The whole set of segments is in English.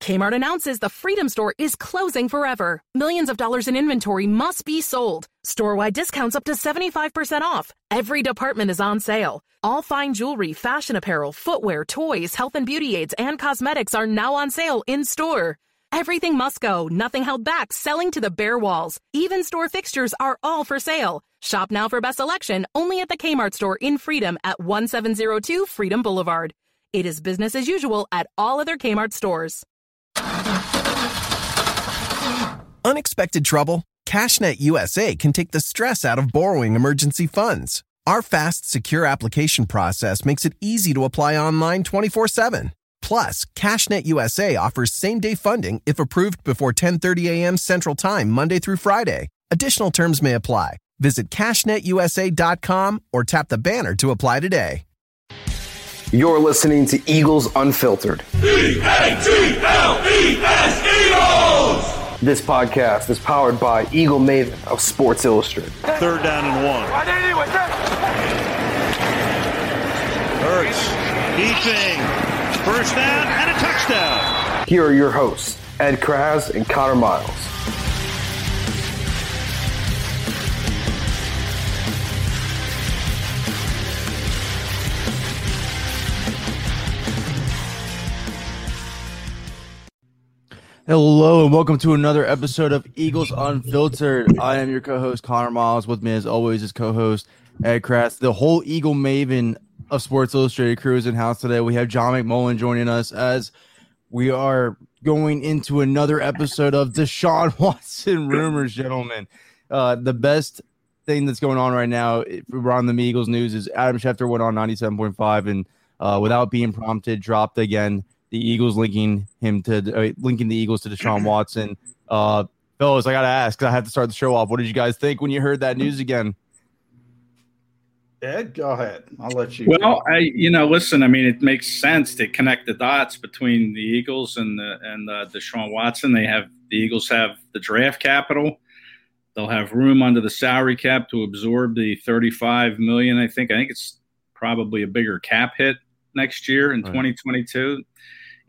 Kmart announces the Freedom Store is closing forever. Millions of dollars in inventory must be sold. Storewide discounts up to 75% off. Every department is on sale. All fine jewelry, fashion apparel, footwear, toys, health and beauty aids, and cosmetics are now on sale in store. Everything must go, nothing held back, selling to the bare walls. Even store fixtures are all for sale. Shop now for best selection only at the Kmart store in Freedom at 1702 Freedom Boulevard. It is business as usual at all other Kmart stores. Unexpected trouble? CashNet USA can take the stress out of borrowing emergency funds. Our fast, secure application process makes it easy to apply online 24 7. Plus, CashNet USA offers same day funding if approved before 10:30 a.m. Central Time, Monday through Friday. Additional terms may apply. Visit cashnetusa.com or tap the banner to apply today. You're listening to Eagles Unfiltered. E-A-G-L-E-S Eagles! This podcast is powered by Eagle Maven of Sports Illustrated. Third down and one. Hurts. Keeping. First down and a touchdown. Here are your hosts, Ed Kracz and Connor Miles. Hello and welcome to another episode of Eagles Unfiltered. I am your co-host Connor Miles. With me, as always, is co-host Ed Kracz. The whole Eagle Maven of Sports Illustrated crew is in house today. We have John McMullen joining us as we are going into another episode of Deshaun Watson rumors, gentlemen. Uh, the best thing that's going on right now on the Eagles news is Adam Schefter went on 97.5 and uh, without being prompted dropped again the Eagles linking him to uh, linking the Eagles to Deshaun Watson. Uh, fellas, I gotta ask. because I have to start the show off. What did you guys think when you heard that news again? Ed, go ahead. I'll let you. Well, I you know, listen. I mean, it makes sense to connect the dots between the Eagles and the and uh, Deshaun Watson. They have the Eagles have the draft capital. They'll have room under the salary cap to absorb the 35 million. I think. I think it's probably a bigger cap hit next year in Right. 2022.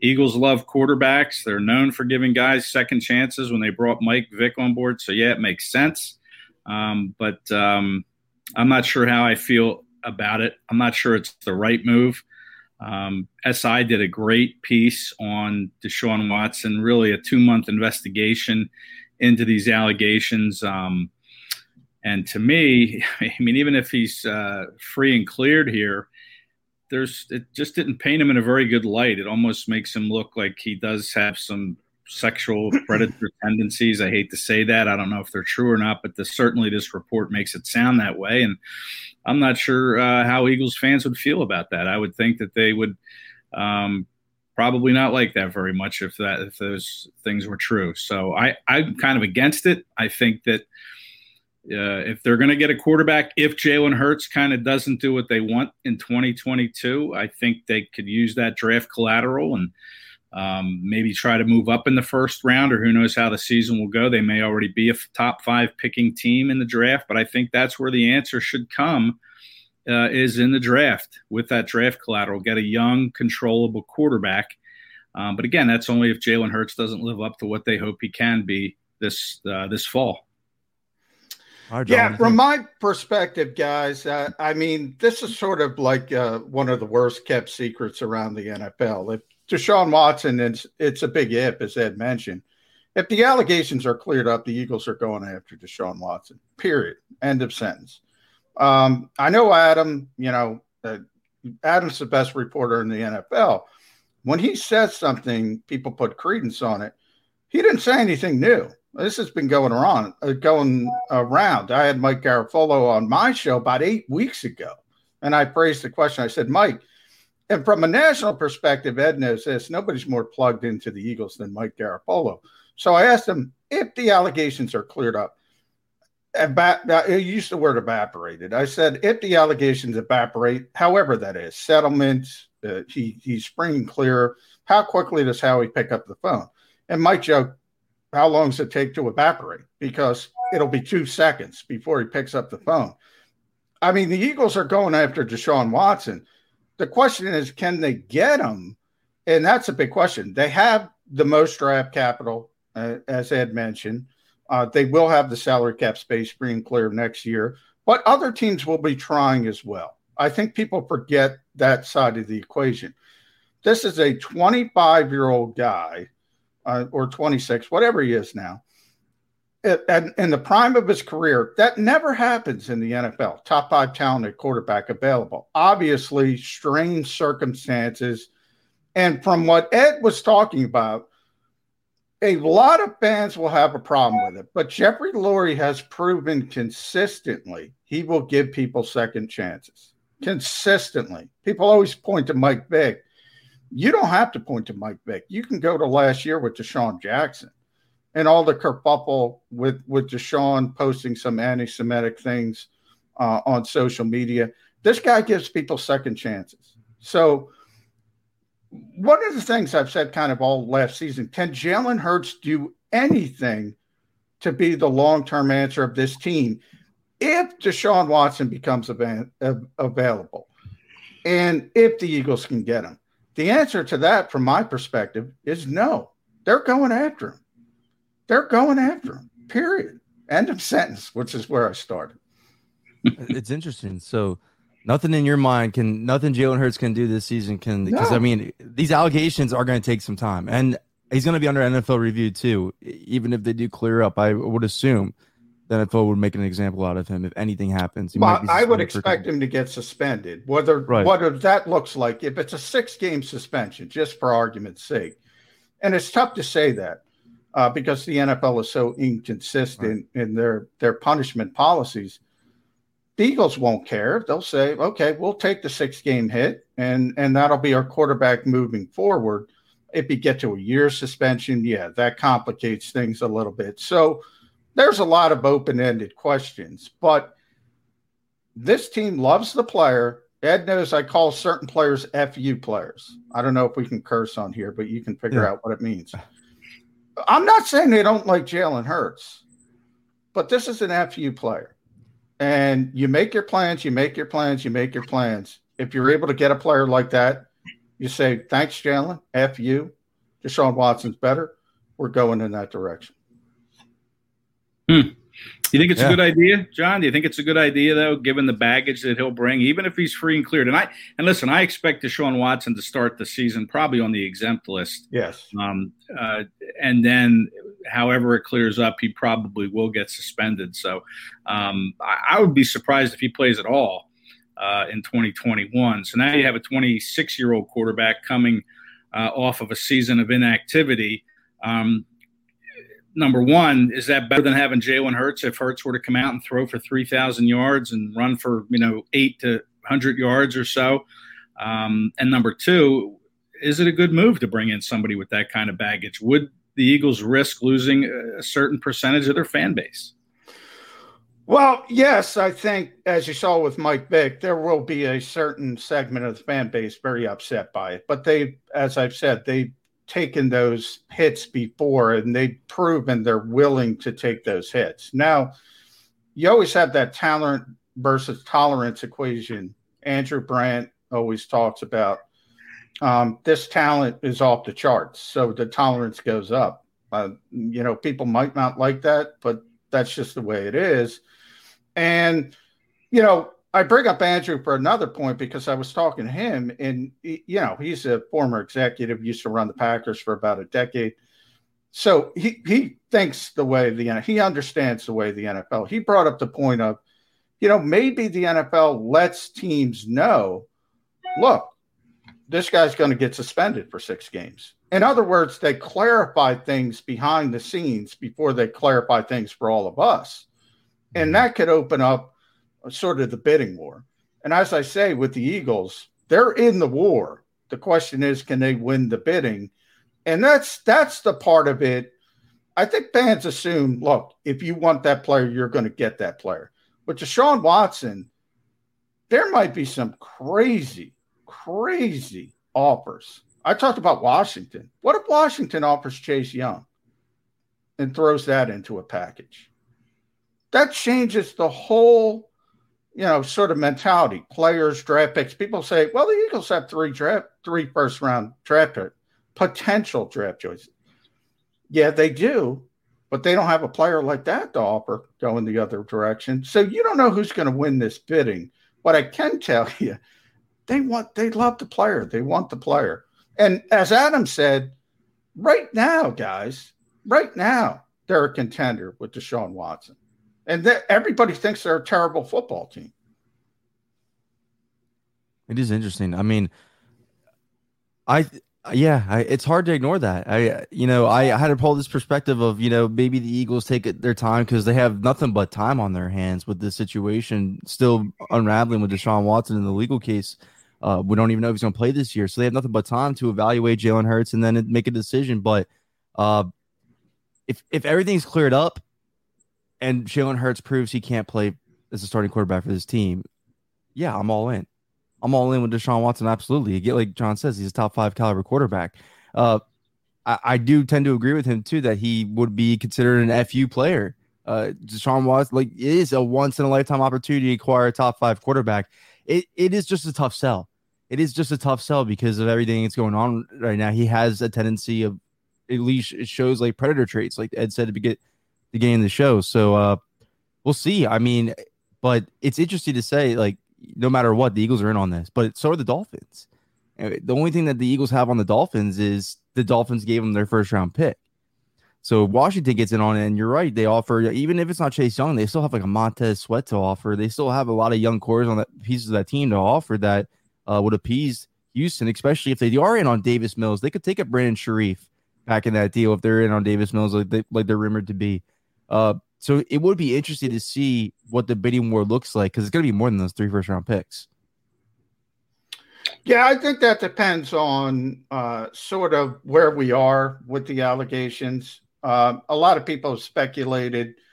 Eagles love quarterbacks. They're known for giving guys second chances when they brought Mike Vick on board. So, yeah, it makes sense. Um, but um, I'm not sure how I feel about it. I'm not sure it's the right move. Um, SI did a great piece on Deshaun Watson, really a two month investigation into these allegations. Um, and to me, I mean, even if he's uh, free and cleared here, there's it just didn't paint him in a very good light. It almost makes him look like he does have some sexual predator tendencies. I hate to say that. I don't know if they're true or not, but this, certainly this report makes it sound that way. And I'm not sure uh, how Eagles fans would feel about that. I would think that they would um, probably not like that very much if that if those things were true. So I I'm kind of against it. I think that uh, if they're going to get a quarterback, if Jalen Hurts kind of doesn't do what they want in 2022, I think they could use that draft collateral and um, maybe try to move up in the first round, or who knows how the season will go. They may already be a top five picking team in the draft, but I think that's where the answer should come. Uh, is in the draft with that draft collateral. Get a young, controllable quarterback. Um, but again, that's only if Jalen Hurts doesn't live up to what they hope he can be this uh, this fall. Right, Yeah, from my perspective, guys, uh, I mean, this is sort of like uh, one of the worst kept secrets around the NFL. If Deshaun Watson, it's, it's a big if, as Ed mentioned. If the allegations are cleared up, the Eagles are going after Deshaun Watson, period. End of sentence. Um, I know Adam, you know, uh, Adam's the best reporter in the NFL. When he says something, people put credence on it. He didn't say anything new. This has been going around, uh, going around. I had Mike Garafolo on my show about eight weeks ago, and I praised the question. I said, Mike, and from a national perspective, Ed knows this. Nobody's more plugged into the Eagles than Mike Garafolo. So I asked him if the allegations are cleared up. Eva- he used the word evaporated. I said if the allegations evaporate, however that is, settlement, uh, he he's springing clear. How quickly does Howie pick up the phone? And Mike joke, how long does it take to evaporate? Because it'll be two seconds before he picks up the phone. I mean, the Eagles are going after Deshaun Watson. The question is, can they get him? And that's a big question. They have the most draft capital, uh, as Ed mentioned. Uh, they will have the salary cap space free and clear next year, but other teams will be trying as well. I think people forget that side of the equation. This is a 25 year old guy, uh, or 26, whatever he is now, and in the prime of his career, that never happens in the NFL. Top five talented quarterback available. Obviously, strange circumstances. And from what Ed was talking about, a lot of fans will have a problem with it. But Jeffrey Lurie has proven consistently he will give people second chances. Consistently. People always point to Mike Vick. You don't have to point to Mike Vick. You can go to last year with DeSean Jackson and all the kerfuffle with with Deshaun posting some anti-Semitic things uh, on social media. This guy gives people second chances. So one of the things I've said kind of all last season: Can Jalen Hurts do anything to be the long-term answer of this team if Deshaun Watson becomes av- available, and if the Eagles can get him? The answer to that, from my perspective, is no. They're going after him. They're going after him. Period. End of sentence, which is where I started. it's interesting. So nothing in your mind can nothing Jalen Hurts can do this season can because no. I mean these allegations are going to take some time and he's going to be under NFL review too. Even if they do clear up, I would assume the NFL would make an example out of him if anything happens. Well, I would expect him to get suspended. Whether right. whether that looks like if it's a six game suspension, just for argument's sake, and it's tough to say that uh, because the NFL is so inconsistent right. in their their punishment policies. The Eagles won't care. They'll say, "Okay, we'll take the six game hit, and and that'll be our quarterback moving forward." If you get to a year suspension, yeah, that complicates things a little bit. So there's a lot of open ended questions, but this team loves the player. Ed knows I call certain players FU players. I don't know if we can curse on here, but you can figure yeah. out what it means. I'm not saying they don't like Jalen Hurts, but this is an FU player. And you make your plans, you make your plans, you make your plans. If you're able to get a player like that, you say, thanks, Jalen, FU. Deshaun Watson's better. We're going in that direction. Hmm. You think it's yeah. a good idea, John? Do you think it's a good idea though, given the baggage that he'll bring, even if he's free and cleared? And I and listen, I expect Deshaun Watson to start the season probably on the exempt list. Yes. Um, uh, and then, however it clears up, he probably will get suspended. So, um, I, I, would be surprised if he plays at all uh, in 2021. So now you have a 26 year old quarterback coming uh, off of a season of inactivity. Um, number one, is that better than having Jalen Hurts if Hurts were to come out and throw for 3,000 yards and run for, you know, eight to 100 yards or so? Um, and number two, is it a good move to bring in somebody with that kind of baggage? Would the Eagles risk losing a certain percentage of their fan base? Well, yes, I think as you saw with Mike Vick, there will be a certain segment of the fan base very upset by it. But they, as I've said, they taken those hits before and they've proven they're willing to take those hits. Now, you always have that talent versus tolerance equation. Andrew Brandt always talks about um, this talent is off the charts, so the tolerance goes up. Uh, you know, people might not like that, but that's just the way it is. And, you know, I bring up Andrew for another point because I was talking to him, and you know he's a former executive, used to run the Packers for about a decade. So he he thinks the way the he understands the way the NFL. He brought up the point of, you know, maybe the NFL lets teams know, look, this guy's going to get suspended for six games. In other words, they clarify things behind the scenes before they clarify things for all of us, and mm-hmm. that could open up sort of the bidding war. And as I say with the Eagles, they're in the war. The question is, can they win the bidding? And that's that's the part of it. I think fans assume, look, if you want that player, you're going to get that player. But Deshaun Watson, there might be some crazy, crazy offers. I talked about Washington. What if Washington offers Chase Young and throws that into a package? That changes the whole, you know, sort of mentality. Players, draft picks. People say, well, the Eagles have three draft, three first round draft potential draft choices. Yeah, they do, but they don't have a player like that to offer going the other direction. So you don't know who's going to win this bidding. What I can tell you, they want they love the player. They want the player. And as Adam said, right now, guys, right now, they're a contender with Deshaun Watson. And everybody thinks they're a terrible football team. It is interesting. I mean, I yeah, I, it's hard to ignore that. I, you know, I, I had to pull this perspective of, you know, maybe the Eagles take their time because they have nothing but time on their hands with this situation still unraveling with Deshaun Watson in the legal case. Uh, we don't even know if he's going to play this year, so they have nothing but time to evaluate Jalen Hurts and then make a decision. But uh, if if everything's cleared up and Jalen Hurts proves he can't play as a starting quarterback for this team, yeah, I'm all in. I'm all in with Deshaun Watson. Absolutely. Get like John says, he's a top five caliber quarterback. Uh, I, I, do tend to agree with him too that he would be considered an FU player. Uh, Deshaun Watson, like, it is a once in a lifetime opportunity to acquire a top five quarterback. It, it is just a tough sell. It is just a tough sell because of everything that's going on right now. He has a tendency of, at least it shows like predator traits, like Ed said to begin the beginning of the show. So, uh, we'll see. I mean, but it's interesting to say, like, no matter what, the Eagles are in on this, but so are the Dolphins. The only thing that the Eagles have on the Dolphins is the Dolphins gave them their first round pick. So Washington gets in on it, and you're right. They offer even if it's not Chase Young, they still have like a Montez Sweat to offer. They still have a lot of young cores on that pieces of that team to offer that uh, would appease Houston, especially if they are in on Davis Mills. They could take up Brandon Scherff back in that deal if they're in on Davis Mills like they like they're rumored to be. Uh, so it would be interesting to see what the bidding war looks like because it's going to be more than those three first round picks. Yeah, I think that depends on uh, sort of where we are with the allegations. Uh, a lot of people have speculated –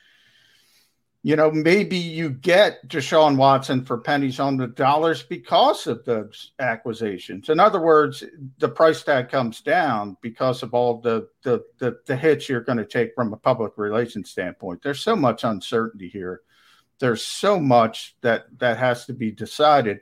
you know, maybe you get Deshaun Watson for pennies on the dollars because of those acquisitions. In other words, the price tag comes down because of all the the the, the hits you're going to take from a public relations standpoint. There's so much uncertainty here. There's so much that that has to be decided.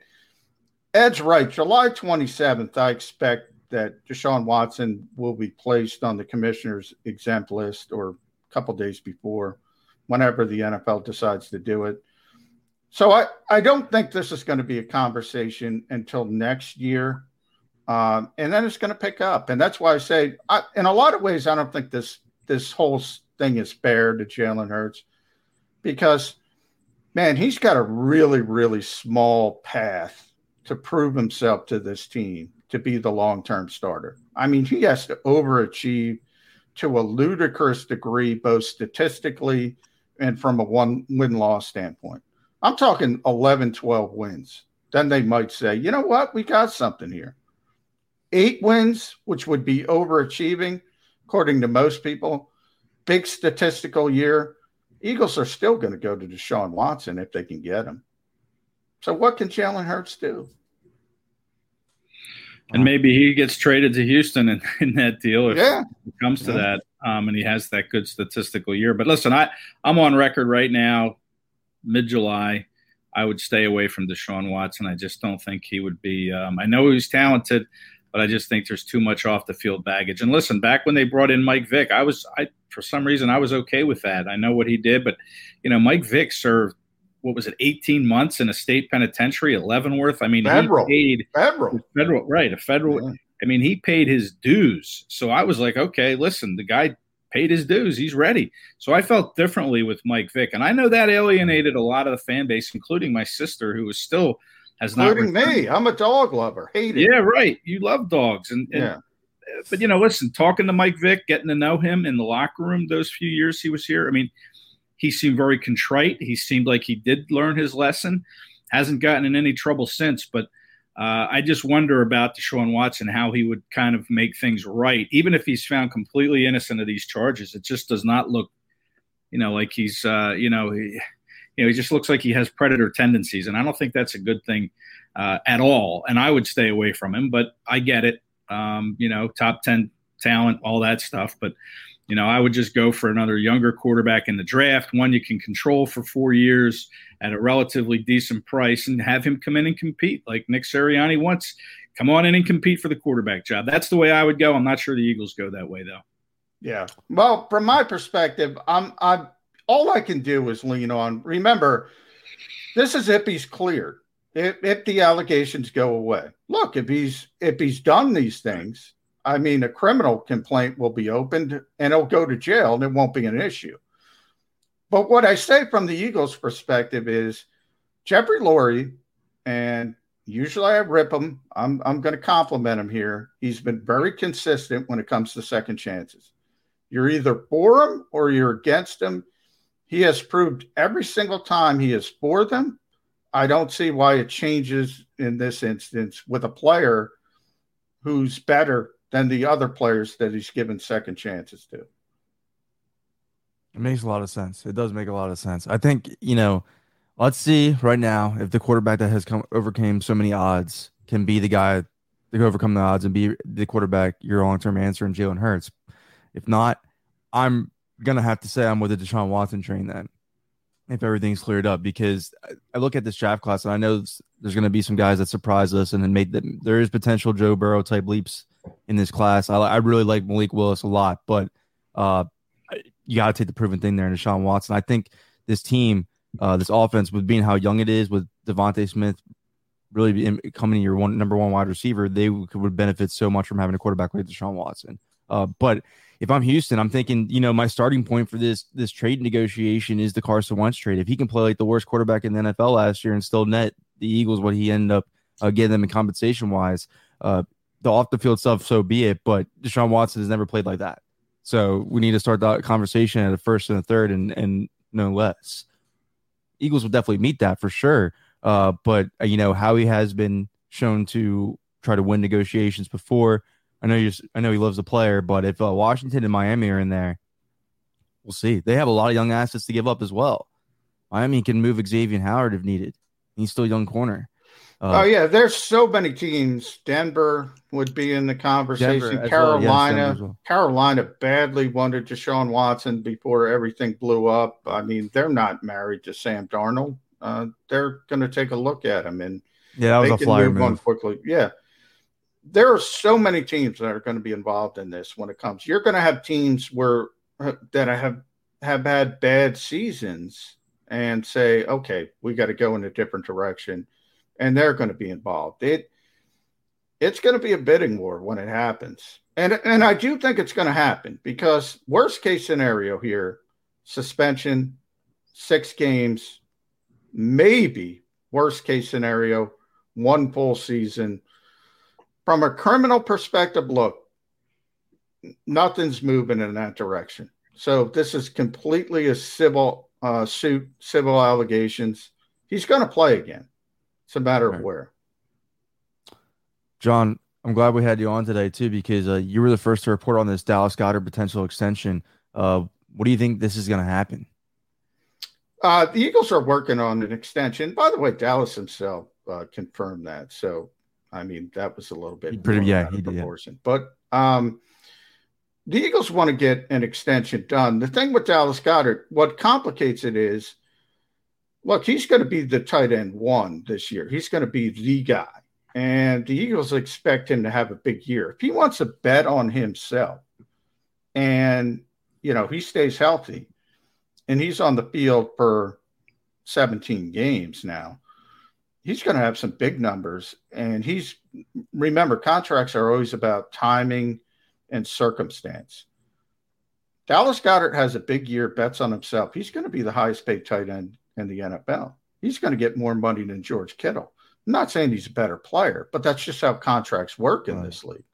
Ed's right. July 27th, I expect that Deshaun Watson will be placed on the commissioner's exempt list or a couple days before whenever the NFL decides to do it. So I, I don't think this is going to be a conversation until next year. Um, and then it's going to pick up. And that's why I say, I, in a lot of ways, I don't think this this whole thing is fair to Jalen Hurts because, man, he's got a really, really small path to prove himself to this team to be the long term starter. I mean, he has to overachieve to a ludicrous degree, both statistically and from a one win loss standpoint. I'm talking 11, 12 wins. Then they might say, you know what? We got something here. Eight wins, which would be overachieving, according to most people. Big statistical year. Eagles are still going to go to Deshaun Watson if they can get him. So, what can Jalen Hurts do? And maybe he gets traded to Houston in, in that deal if yeah. it comes to yeah. that um, and he has that good statistical year. But listen, I I'm on record right now, mid July. I would stay away from Deshaun Watson. I just don't think he would be. Um, I know he's talented, but I just think there's too much off the field baggage. And listen, back when they brought in Mike Vick, I was I for some reason I was okay with that. I know what he did, but you know Mike Vick served what was it 18 months in a state penitentiary at Leavenworth. I mean, federal. he paid federal, federal, right? A federal. Yeah. I mean, he paid his dues. So I was like, okay, listen, the guy paid his dues. He's ready. So I felt differently with Mike Vick. And I know that alienated a lot of the fan base, including my sister, who is still has not. Including me. I'm a dog lover. Hate it. Yeah, right. You love dogs. And, and yeah. But, you know, listen, talking to Mike Vick, getting to know him in the locker room those few years he was here, I mean, he seemed very contrite. He seemed like he did learn his lesson. Hasn't gotten in any trouble since. But Uh, I just wonder about Deshaun Watson, how he would kind of make things right, even if he's found completely innocent of these charges. It just does not look, you know, like he's, uh, you know, he, you know, he just looks like he has predator tendencies, and I don't think that's a good thing uh, at all. And I would stay away from him, but I get it. Um, you know, top ten talent, all that stuff, but you know, I would just go for another younger quarterback in the draft, one you can control for four years at a relatively decent price, and have him come in and compete like Nick Sirianni wants. Come on in and compete for the quarterback job. That's the way I would go. I'm not sure the Eagles go that way though. Yeah. Well, from my perspective, I'm I'm all I can do is lean on. Remember, this is if he's cleared. If, if the allegations go away. Look, if he's if he's done these things, I mean, a criminal complaint will be opened and it'll go to jail and it won't be an issue. But what I say from the Eagles' perspective is Jeffrey Lurie, and usually I rip him. I'm, I'm going to compliment him here. He's been very consistent when it comes to second chances. You're either for him or you're against him. He has proved every single time he is for them. I don't see why it changes in this instance with a player who's better than the other players that he's given second chances to. It makes a lot of sense. It does make a lot of sense. I think, you know, let's see right now if the quarterback that has come overcame so many odds can be the guy to overcome the odds and be the quarterback, your long term answer in Jalen Hurts. If not, I'm gonna have to say I'm with the Deshaun Watson train then. If everything's cleared up, because I look at this draft class and I know there's going to be some guys that surprise us and then made that there is potential Joe Burrow type leaps in this class. I, I really like Malik Willis a lot, but uh, you got to take the proven thing there in Deshaun Watson. I think this team, uh, this offense, with being how young it is, with DeVonta Smith really in, coming in your one number one wide receiver, they would, would benefit so much from having a quarterback like Deshaun Watson. Uh, but if I'm Houston, I'm thinking, you know, my starting point for this this trade negotiation is the Carson Wentz trade. If he can play like the worst quarterback in the NFL last year and still net the Eagles what he ended up uh, getting them in compensation wise, uh, the off the field stuff, so be it. But Deshaun Watson has never played like that. So we need to start that conversation at a first and a third and, and no less. Eagles will definitely meet that for sure. Uh, but, uh, you know, Howie has been shown to try to win negotiations before. I know you. I know he loves the player, but if uh, Washington and Miami are in there, we'll see. They have a lot of young assets to give up as well. Miami can move Xavier Howard if needed. He's still a young corner. Uh, oh yeah, there's so many teams. Denver would be in the conversation. Carolina, well. yes. Carolina badly wanted Deshaun Watson before everything blew up. I mean, they're not married to Sam Darnold. Uh, they're going to take a look at him and yeah, that was a flyer move, move. quickly. Yeah, there are so many teams that are going to be involved in this when it comes. You're going to have teams where uh, that have have had bad seasons and say, okay, we got to go in a different direction and they're going to be involved. It it's going to be a bidding war when it happens. And and I do think it's going to happen because worst case scenario here, suspension, 6 games, maybe worst case scenario, one full season. From a criminal perspective, look, nothing's moving in that direction. So this is completely a civil uh, suit, civil allegations. He's going to play again. It's a matter of where. John, I'm glad we had you on today too because uh, you were the first to report on this Dallas Goedert potential extension. Uh, what do you think this is going to happen? Uh, the Eagles are working on an extension. By the way, Dallas himself uh, confirmed that. So, I mean, that was a little bit pretty yeah, he did, proportion. Yeah. But um, the Eagles want to get an extension done. The thing with Dallas Goedert, what complicates it is look, he's going to be the tight end one this year. He's going to be the guy. And the Eagles expect him to have a big year. If he wants to bet on himself and, you know, he stays healthy and he's on the field for 17 games now, he's going to have some big numbers. And he's, remember, contracts are always about timing and circumstance. Dallas Goedert has a big year, bets on himself. He's going to be the highest paid tight end in the NFL. He's going to get more money than George Kittle. I'm not saying he's a better player, but that's just how contracts work in right. this league.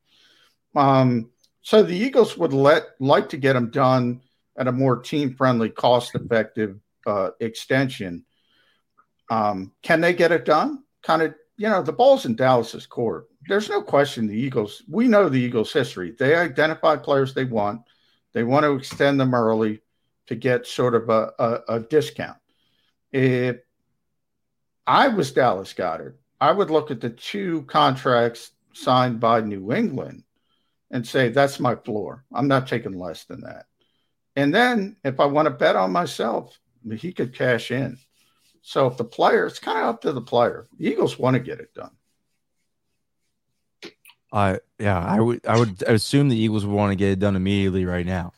Um, so the Eagles would let like to get him done at a more team friendly, cost effective uh, extension. Um, can they get it done? Kind of you know, the ball's in Dallas's court. There's no question the Eagles, we know the Eagles' history. They identify players they want, they want to extend them early to get sort of a, a, a discount. If I was Dallas Goedert, I would look at the two contracts signed by New England and say, that's my floor. I'm not taking less than that. And then if I want to bet on myself, he could cash in. So if the player, it's kind of up to the player. The Eagles want to get it done. Uh, yeah, I would I would assume the Eagles would want to get it done immediately right now,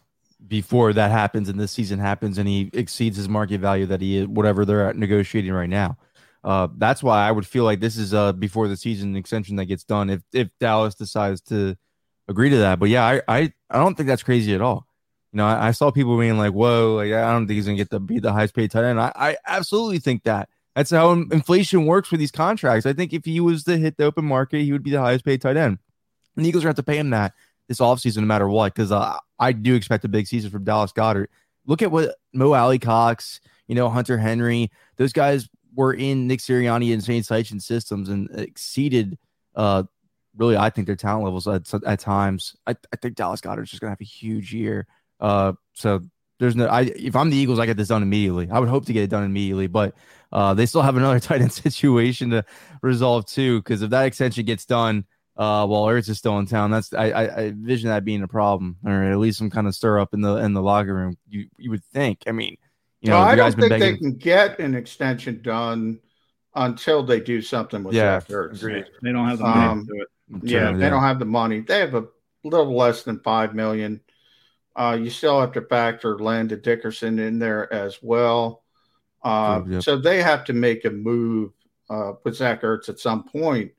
before that happens and this season happens and he exceeds his market value that he is whatever they're negotiating right now. Uh, that's why I would feel like this is before the season extension that gets done if if Dallas decides to agree to that. But yeah, I I, I don't think that's crazy at all. You know, I, I, saw people being like, "Whoa, like I don't think he's gonna get to be the highest paid tight end." I, I absolutely think that. That's how inflation works with these contracts. I think if he was to hit the open market, he would be the highest paid tight end. And the Eagles are have to pay him that this offseason, no matter what, because uh, I do expect a big season from Dallas Goedert. Look at what Mo Alie-Cox, you know, Hunter Henry, those guys were in Nick Sirianni and Shane Steichen systems and exceeded uh, really, I think their talent levels at, at times. I, I think Dallas Goedert's just gonna have a huge year. Uh, so there's no. I if I'm the Eagles, I get this done immediately. I would hope to get it done immediately, but uh, they still have another tight end situation to resolve too. Because if that extension gets done, uh, while Ertz is still in town, that's I, I, I vision that being a problem, or at least some kind of stir up in the in the locker room. You you would think. I mean, you know, well, I don't think begging... they can get an extension done until they do something with yeah, Zach Ertz. Agreed. They don't have the money um, to do it. Yeah, they don't have the money. They have a little less than five million. Uh, you still have to factor Landon Dickerson in there as well. Uh, yep. So they have to make a move uh, with Zach Ertz at some point.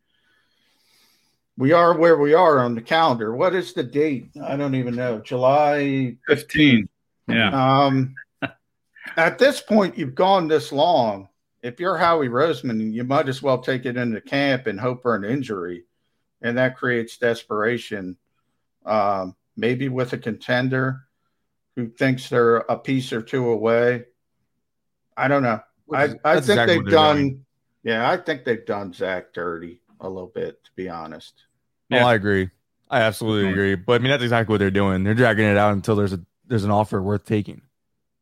We are where we are on the calendar. What is the date? I don't even know. July 15. Yeah. Um, at this point, you've gone this long. If you're Howie Roseman, you might as well take it into camp and hope for an injury. And that creates desperation. Um, maybe with a contender who thinks they're a piece or two away. I don't know. I, I think exactly they've done, doing. yeah, I think they've done Zach dirty a little bit, to be honest. Yeah. I agree. I absolutely agree. But I mean, that's exactly what they're doing. They're dragging it out until there's a there's an offer worth taking.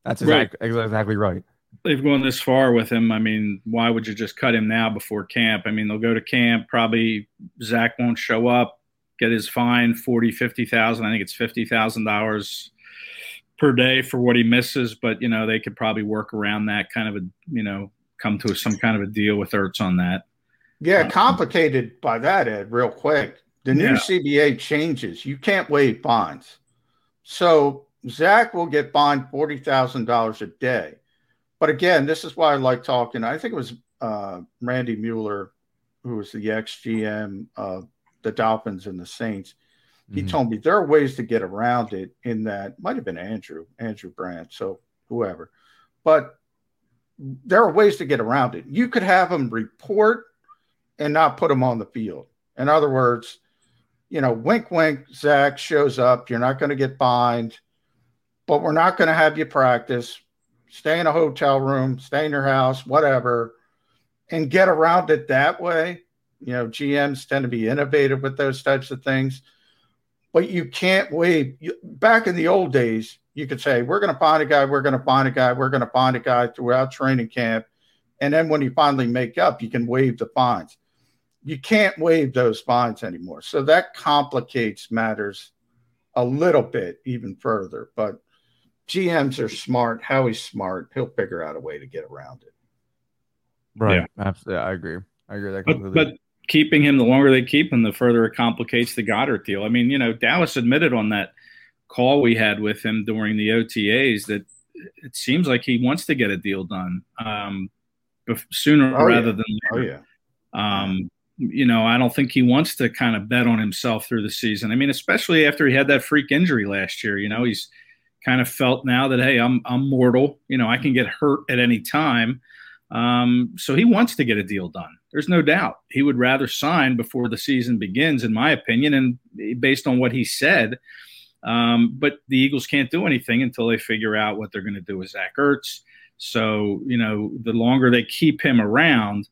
That's exactly right. exactly right. They've gone this far with him. I mean, why would you just cut him now before camp? I mean, they'll go to camp. Probably Zach won't show up get his fine 40 50,000 I think it's $50,000 per day for what he misses but you know they could probably work around that kind of a you know come to some kind of a deal with Ertz on that yeah um, complicated by that Ed real quick the new yeah. CBA changes you can't waive bonds. so Zach will get bond $40,000 a day but again this is why I like talking I think it was uh, Randy Mueller who was the ex GM of the Dolphins and the Saints. He mm-hmm. told me there are ways to get around it in that might have been Andrew, Andrew Brandt, so whoever. But there are ways to get around it. You could have them report and not put them on the field. In other words, you know, wink, wink, Zach shows up. You're not going to get fined, but we're not going to have you practice. Stay in a hotel room, stay in your house, whatever, and get around it that way. You know, GMs tend to be innovative with those types of things, but you can't wait. Back in the old days, you could say, We're going to find a guy, we're going to find a guy, we're going to find a guy throughout training camp. And then when you finally make up, you can waive the fines. You can't waive those fines anymore. So that complicates matters a little bit even further. But GMs are smart. Howie's smart. He'll figure out a way to get around it. Right. Yeah. Absolutely. I agree. I agree. That but, but keeping him, the longer they keep him, the further it complicates the Goedert deal. I mean, you know, Dallas admitted on that call we had with him during the OTAs that it seems like he wants to get a deal done um, sooner oh, rather yeah. than later. Oh, yeah. Um, you know, I don't think he wants to kind of bet on himself through the season. I mean, especially after he had that freak injury last year. You know, he's kind of felt now that hey, I'm I'm mortal. You know, I can get hurt at any time. Um, so he wants to get a deal done. There's no doubt. He would rather sign before the season begins, in my opinion, and based on what he said. Um, but the Eagles can't do anything until they figure out what they're going to do with Zach Ertz. So, you know, the longer they keep him around,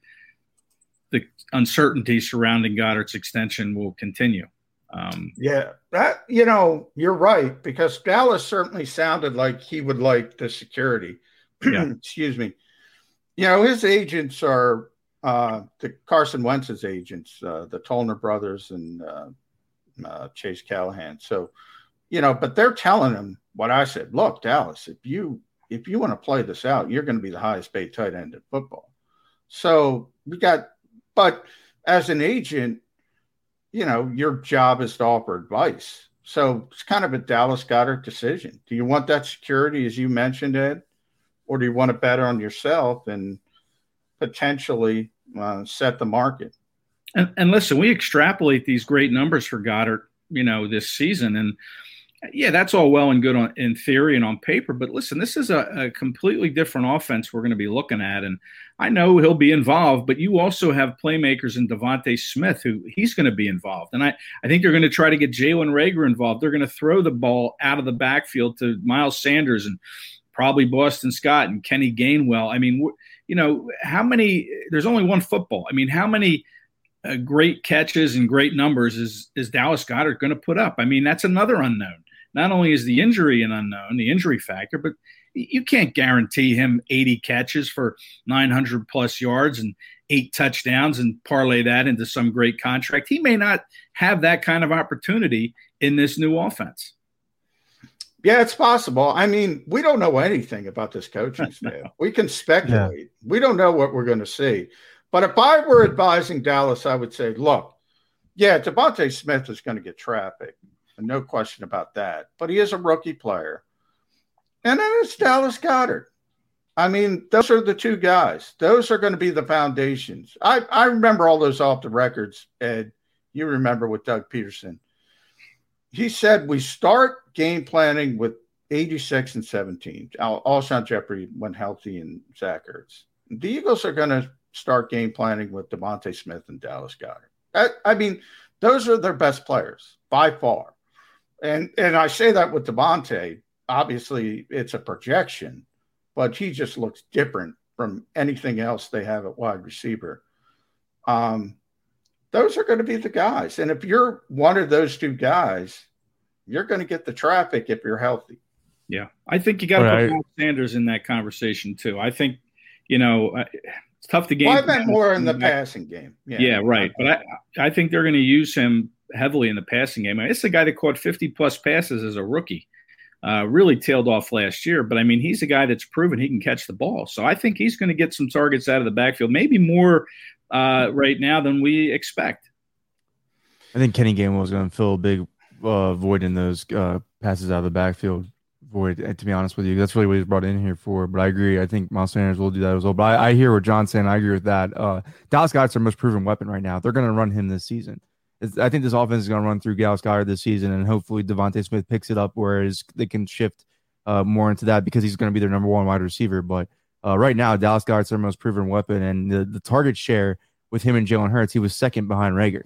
the uncertainty surrounding Goedert's extension will continue. Um, yeah, that you know, you're right because Dallas certainly sounded like he would like the security. Yeah. Excuse me. You know, his agents are uh, the Carson Wentz's agents, uh, the Tollner brothers and uh, uh, Chase Callahan. So, you know, but they're telling him what I said. Look, Dallas, if you if you want to play this out, you're going to be the highest paid tight end in football. So we got, but as an agent, you know, your job is to offer advice. So it's kind of a Dallas Goedert decision. Do you want that security, as you mentioned, Ed, or do you want to bet on yourself and potentially uh, set the market? And, and listen, we extrapolate these great numbers for Goedert, you know, this season, and yeah, that's all well and good on in theory and on paper, but listen, this is a, a completely different offense we're going to be looking at, and I know he'll be involved, but you also have playmakers in DeVonta Smith who he's going to be involved, and I I think they're going to try to get Jalen Reagor involved. They're going to throw the ball out of the backfield to Miles Sanders and probably Boston Scott and Kenny Gainwell. I mean, you know, how many? There's only one football. I mean, how many? Uh, great catches and great numbers is is Dallas Goedert going to put up? I mean, that's another unknown not only is the injury an unknown, the injury factor, but you can't guarantee him 80 catches for 900 plus yards and eight touchdowns and parlay that into some great contract. He may not have that kind of opportunity in this new offense. Yeah, it's possible. I mean, we don't know anything about this coaching staff. we can speculate. Yeah. We don't know what we're going to see. But if I were advising Dallas, I would say, look, yeah, DeVonta Smith is going to get traffic no question about that. But he is a rookie player. And then it's Dallas Goedert. I mean, those are the two guys. Those are going to be the foundations. I, I remember all those off the records, Ed. You remember with Doug Pederson. He said we start game planning with 86 and 17. Alshon Jeffery went healthy and Zach Ertz. The Eagles are going to start game planning with DeVonta Smith and Dallas Goedert. I, I mean, those are their best players by far. And and I say that with DeVonta. Obviously, it's a projection, but he just looks different from anything else they have at wide receiver. Um, those are going to be the guys. And if you're one of those two guys, you're going to get the traffic if you're healthy. Yeah, I think you got to right. put Sanders in that conversation too. I think, you know, it's tough to game. Well, I meant more in the passing game. Yeah, yeah right. But I, I think they're going to use him heavily in the passing game. I mean, it's the guy that caught 50 plus passes as a rookie. Uh, really tailed off last year, but I mean, he's a guy that's proven he can catch the ball. So I think he's going to get some targets out of the backfield, maybe more uh, right now than we expect. I think Kenny Gainwell is going to fill a big uh, void in those uh, passes out of the backfield void. To be honest with you, that's really what he's brought in here for. But I agree. I think Miles Sanders will do that as well. But I, I hear what John's saying. I agree with that. Uh, Dallas Goedert's their most proven weapon right now. They're going to run him this season. I think this offense is going to run through Dallas Goedert this season, and hopefully DeVonta Smith picks it up, whereas they can shift uh, more into that because he's going to be their number one wide receiver. But uh, right now, Dallas Goedert's their most proven weapon, and the, the target share with him and Jalen Hurts, he was second behind Reagor.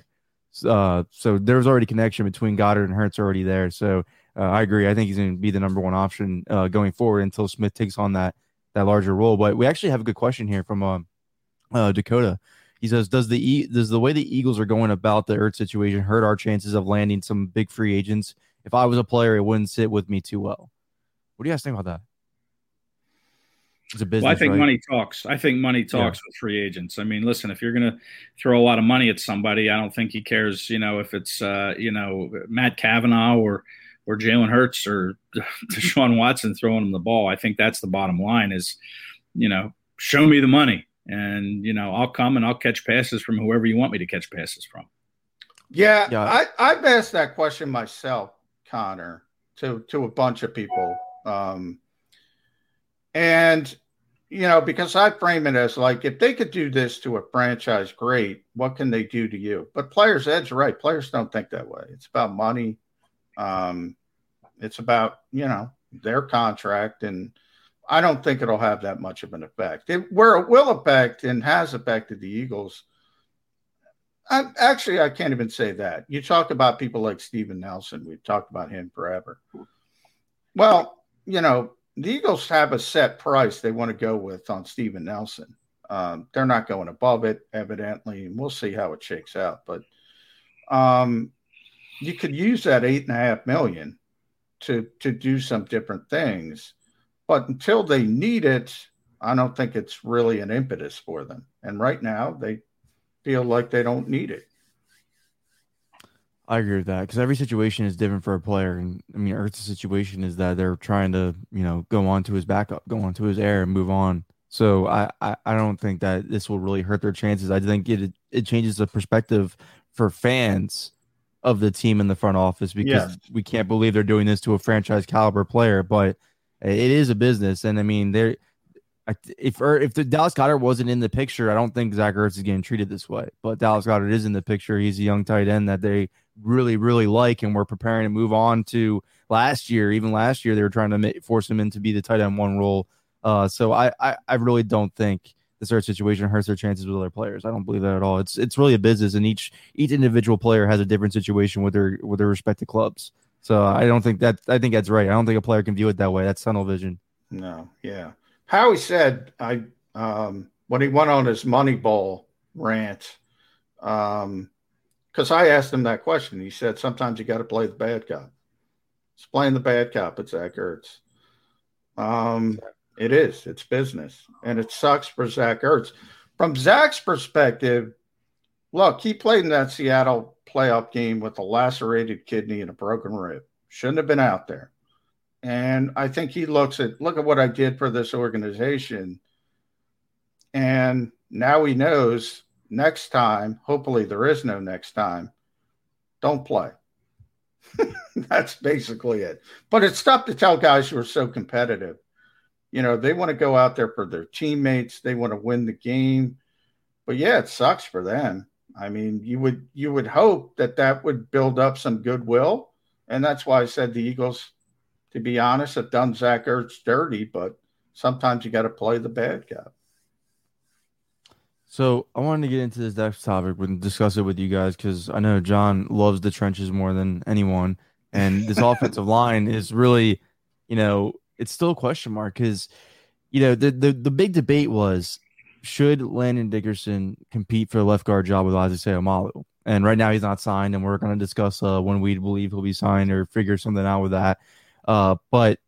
Uh, so there was already connection between Goedert and Hurts already there. So uh, I agree. I think he's going to be the number one option uh, going forward until Smith takes on that that larger role. But we actually have a good question here from um, uh, Dakota. He says, "Does the does the way the Eagles are going about the Ertz situation hurt our chances of landing some big free agents? If I was a player, it wouldn't sit with me too well." What do you guys think about that? It's a business. Well, I think right? money talks. I think money talks yeah. with free agents. I mean, listen, if you're going to throw a lot of money at somebody, I don't think he cares. You know, if it's uh, you know Matt Cavanaugh or or Jalen Hurts or Deshaun Watson throwing him the ball. I think that's the bottom line. Is you know, show me the money and you know I'll come and I'll catch passes from whoever you want me to catch passes from. Yeah, yeah. I, I've asked that question myself, Connor, to to a bunch of people, um, and you know because I frame it as like if they could do this to a franchise, great. What can they do to you? But players, Ed's right. Players don't think that way. It's about money. Um, it's about you know their contract and I don't think it'll have that much of an effect. It, where it will affect and has affected the Eagles, I, actually, I can't even say that. You talk about people like Steven Nelson. We've talked about him forever. Well, you know, the Eagles have a set price they want to go with on Steven Nelson. Um, they're not going above it, evidently, and we'll see how it shakes out. But um, you could use that eight and a half million to to do some different things, but until they need it, I don't think it's really an impetus for them. And right now, they feel like they don't need it. I agree with that because every situation is different for a player. And I mean, Ertz's situation is that they're trying to, you know, go on to his backup, go on to his heir and move on. So I, I, I don't think that this will really hurt their chances. I think it it changes the perspective for fans of the team in the front office because yes. we can't believe they're doing this to a franchise caliber player. But it is a business, and I mean, they're if if the Dallas Goedert wasn't in the picture, I don't think Zach Ertz is getting treated this way. But Dallas Goedert is in the picture. He's a young tight end that they really really like, and we're preparing to move on to last year. Even last year, they were trying to make, force him into be the tight end one role. Uh, so I, I I really don't think the Ertz situation hurts their chances with other players. I don't believe that at all. It's it's really a business, and each each individual player has a different situation with their with their respective clubs. So I don't think that I think that's right. I don't think a player can view it that way. That's tunnel vision. No, yeah. Howie said I um, when he went on his Moneyball rant, um, because I asked him that question. He said sometimes you got to play the bad cop. It's playing the bad cop It's Zach Ertz. Um, it is. It's business, and it sucks for Zach Ertz. From Zach's perspective, look, he played in that Seattle playoff game with a lacerated kidney and a broken rib. Shouldn't have been out there. And I think he looks at look at what I did for this organization. And now he knows next time, hopefully there is no next time, don't play. That's basically it. But it's tough to tell guys who are so competitive. You know, they want to go out there for their teammates, they want to win the game. But yeah, it sucks for them. I mean, you would you would hope that that would build up some goodwill, and that's why I said the Eagles to be honest, have done Zach Ertz dirty, but sometimes you got to play the bad guy. So I wanted to get into this next topic and discuss it with you guys because I know John loves the trenches more than anyone, and this offensive line is really, you know, it's still a question mark because, you know, the the the big debate was should Landon Dickerson compete for the left guard job with Isaac Seumalo? And right now he's not signed, and we're going to discuss uh, when we believe he'll be signed or figure something out with that. Uh, but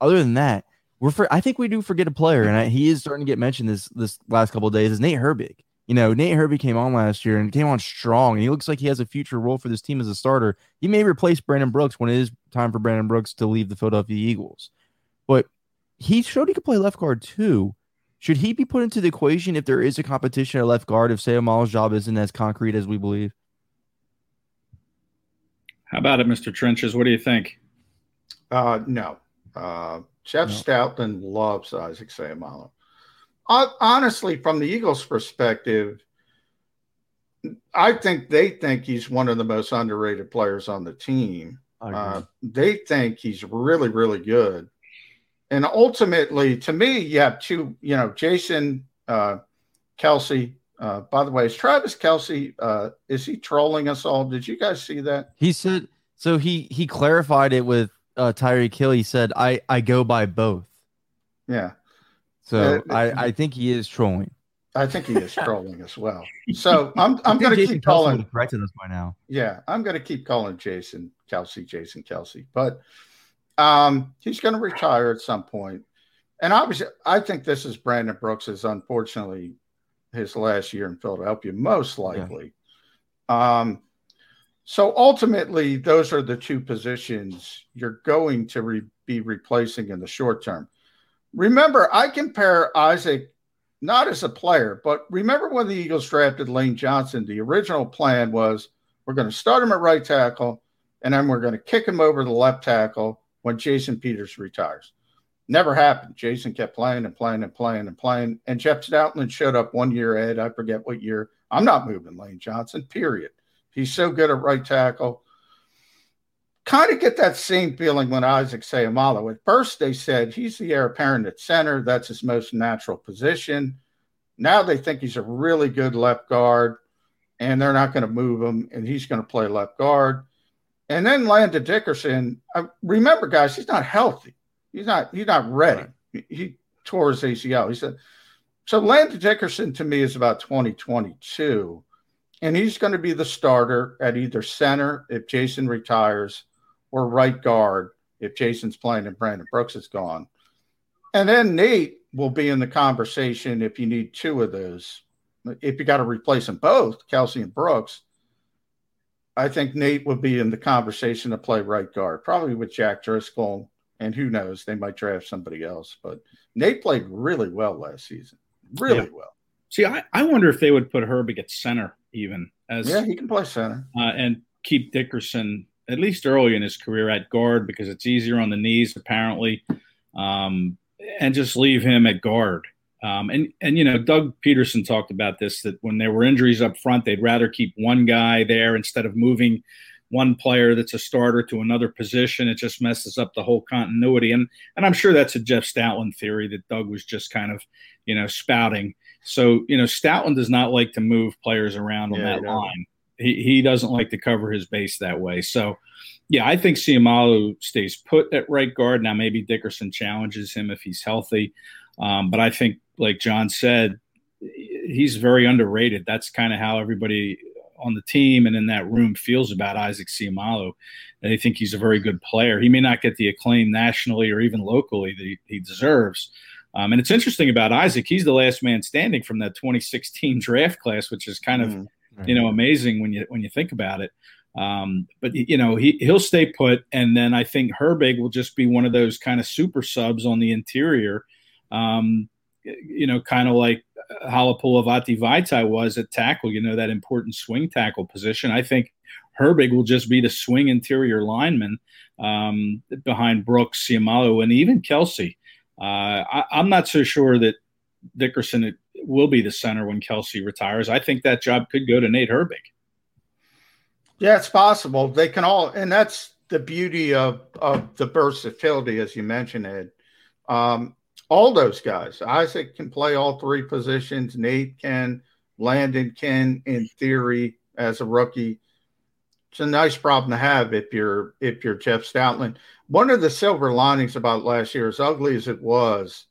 other than that, we're for, I think we do forget a player, and I, he is starting to get mentioned this this last couple days. Is Nate Herbig? You know, Nate Herbig came on last year and came on strong, and he looks like he has a future role for this team as a starter. He may replace Brandon Brooks when it is time for Brandon Brooks to leave the Philadelphia Eagles, but he showed he could play left guard too. Should he be put into the equation if there is a competition at left guard if Seumalo's job isn't as concrete as we believe? How about it, Mr. Trenches? What do you think? Uh, no. Uh, Jeff no. Stoutland loves Isaac Seumalo. Uh, honestly, from the Eagles' perspective, I think they think he's one of the most underrated players on the team. Uh, they think he's really, really good. And ultimately, to me, you have two, you know, Jason uh, Kelce. Uh, by the way, is Travis Kelce? uh, is he trolling us all? Did you guys see that? He said, so he he clarified it with uh, Tyreek Hill, he said, "I I go by both." Yeah. So uh, I I think he is trolling. I think he is trolling as well. So I'm I'm going to keep calling. Corrected us by now. Yeah, I'm going to keep calling Jason Kelce, Jason Kelce. but um, he's going to retire at some point. And obviously, I think this is Brandon Brooks is unfortunately his last year in Philadelphia, most likely. Yeah. Um, so ultimately, those are the two positions you're going to re- be replacing in the short term. Remember, I compare Isaac not as a player, but remember when the Eagles drafted Lane Johnson, the original plan was we're going to start him at right tackle and then we're going to kick him over the left tackle when Jason Peters retires. Never happened. Jason kept playing and playing and playing and playing. And Jeff Stoutland showed up one year ahead. I forget what year. I'm not moving Lane Johnson, period. He's so good at right tackle. Kind of get that same feeling when Isaac Seumalo. At first, they said he's the heir apparent at center. That's his most natural position. Now they think he's a really good left guard, and they're not going to move him, and he's going to play left guard. And then Landon Dickerson. Uh, remember, guys, he's not healthy. He's not. He's not ready. Right. He, he tore his ACL. He said So Landon Dickerson to me is about 2022, and he's going to be the starter at either center if Jason retires or right guard if Jason's playing and Brandon Brooks is gone. And then Nate will be in the conversation if you need two of those. If you got to replace them both, Kelce and Brooks, I think Nate would be in the conversation to play right guard, probably with Jack Driscoll. And who knows, they might draft somebody else. But Nate played really well last season really yeah. well. See, I, I wonder if they would put Herbig at center even as yeah, he can play center uh, and keep Dickerson at least early in his career at guard because it's easier on the knees apparently, um, and just leave him at guard. Um, and and you know, Doug Pederson talked about this that when there were injuries up front, they'd rather keep one guy there instead of moving one player that's a starter to another position. It just messes up the whole continuity. And and I'm sure that's a Jeff Stoutland theory that Doug was just kind of, you know, spouting. So, you know, Stoutland does not like to move players around on yeah, that line. He he doesn't like to cover his base that way. So yeah, I think Seumalo stays put at right guard. Now maybe Dickerson challenges him if he's healthy. Um, but I think, like John said, he's very underrated. That's kind of how everybody on the team and in that room feels about Isaac Seumalo. They think he's a very good player. He may not get the acclaim nationally or even locally that he, he deserves. Um, and it's interesting about Isaac. He's the last man standing from that 2016 draft class, which is kind of mm-hmm. you know amazing when you when you think about it. Um, but you know he he'll stay put, and then I think Herbig will just be one of those kind of super subs on the interior. Um, you know, kind of like Halapoulivaati Vaitai was at tackle, you know, that important swing tackle position. I think Herbig will just be the swing interior lineman um, behind Brooks, Seumalo, and even Kelce. Uh, I, am not so sure that Dickerson will be the center when Kelce retires. I think that job could go to Nate Herbig. Yeah, it's possible. They can all, and that's the beauty of, of the versatility, as you mentioned, Ed. Um, all those guys. Isaac can play all three positions. Nate can. Landon can, in theory, as a rookie. It's a nice problem to have if you're if you're Jeff Stoutland. One of the silver linings about last year, as ugly as it was,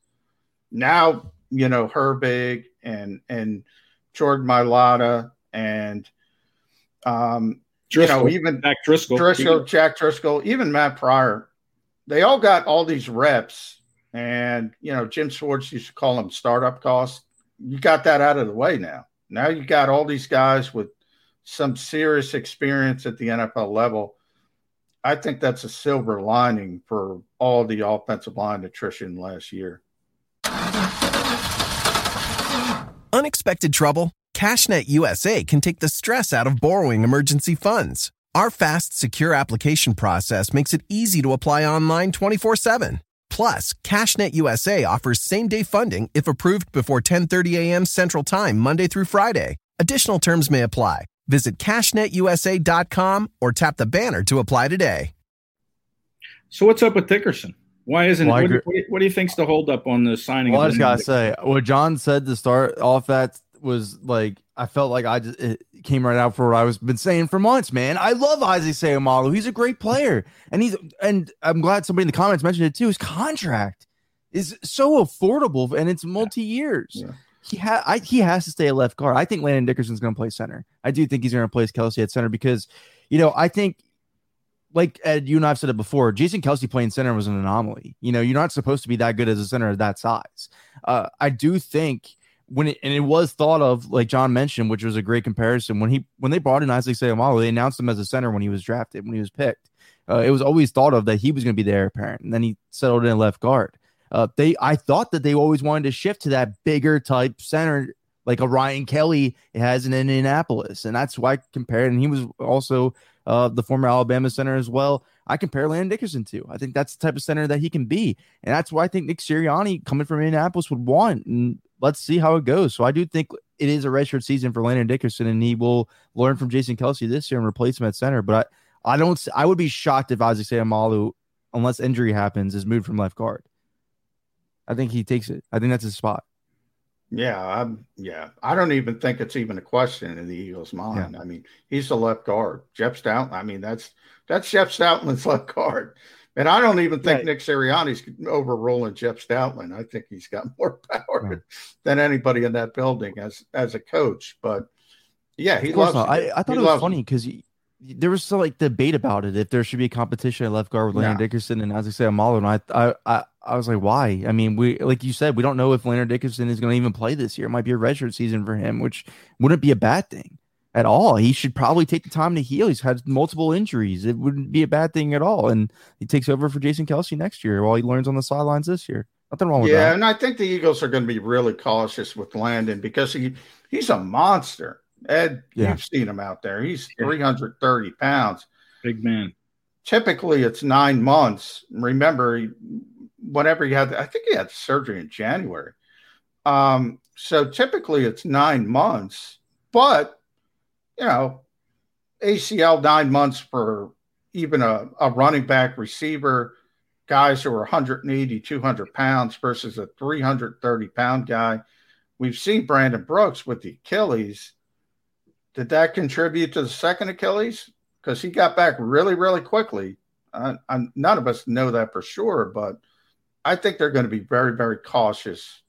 now you know Herbig and and Jordan Mailata and um, Driscoll, you know even Jack Driscoll, Driscoll, Jack Driscoll, even Matt Pryor, they all got all these reps and, you know, Jim Schwartz used to call them startup costs. You got that out of the way now. Now you got all these guys with some serious experience at the NFL level. I think that's a silver lining for all the offensive line attrition last year. Unexpected trouble? CashNet USA can take the stress out of borrowing emergency funds. Our fast, secure application process makes it easy to apply online 24 7. Plus, CashNet USA offers same-day funding if approved before 10:30 a.m. Central Time, Monday through Friday. Additional terms may apply. Visit cashnetusa.com or tap the banner to apply today. So, what's up with Dickerson? Why isn't well, what, do, what, you, what, do you think's the holdup on the signing? Well, I just gotta say what John said to start off that was like I felt like I just it came right out for what I was been saying for months, man. I love Isaac Seumalo. He's a great player, and he's and I'm glad somebody in the comments mentioned it too. His contract is so affordable, and it's multi years. Yeah. He ha- he has to stay a left guard. I think Landon Dickerson's going to play center. I do think he's going to replace Kelce at center because, you know, I think like Ed, you and I've said it before. Jason Kelce playing center was an anomaly. You know, you're not supposed to be that good as a center of that size. Uh, I do think when it, and it was thought of like John mentioned, which was a great comparison when he when they brought in Isaac Seumalo, they announced him as a center when he was drafted when he was picked. Uh, it was always thought of that he was going to be the heir apparent, and then he settled in left guard. Uh, they I thought that they always wanted to shift to that bigger type center like a Ryan Kelly has in Indianapolis, and that's why I compared. And he was also uh, the former Alabama center as well. I compare Landon Dickerson to. I think that's the type of center that he can be, and that's why I think Nick Sirianni coming from Indianapolis would want. And let's see how it goes. So I do think it is a redshirt season for Landon Dickerson, and he will learn from Jason Kelce this year and replace him at center. But I, I don't. I would be shocked if Isaac Seumalo, unless injury happens, is moved from left guard. I think he takes it. I think that's his spot. Yeah, I'm. Yeah, I don't even think it's even a question in the Eagles' mind. Yeah. I mean, he's the left guard. Jeff Stout. I mean, that's that's Jeff Stoutland's left guard. And I don't even think right. Nick Sirianni's overruling Jeff Stoutland. I think he's got more power right. than anybody in that building as as a coach. But yeah, he loves. I, I thought it was funny because there was some like debate about it if there should be a competition at left guard with Landon Dickerson and Isaac Seumalo. And I, I I I was like, why? I mean, we like you said, we don't know if Landon Dickerson is going to even play this year. It might be a redshirt season for him, which wouldn't be a bad thing at all. He should probably take the time to heal. He's had multiple injuries. It wouldn't be a bad thing at all. And he takes over for Jason Kelce next year while he learns on the sidelines this year. Nothing wrong with yeah, that. Yeah, and I think the Eagles are going to be really cautious with Landon because he he's a monster. Ed, yeah. you've seen him out there. He's 330 pounds. Big man. Typically, it's nine months. Remember, he, whenever he had, I think he had surgery in January. Um, so typically, it's nine months. But you know, ACL nine months for even a, a running back receiver, guys who are 180, 200 pounds versus a 330 pound guy. We've seen Brandon Brooks with the Achilles. Did that contribute to the second Achilles? Because he got back really, really quickly. None of us know that for sure, but I think they're going to be very, very cautious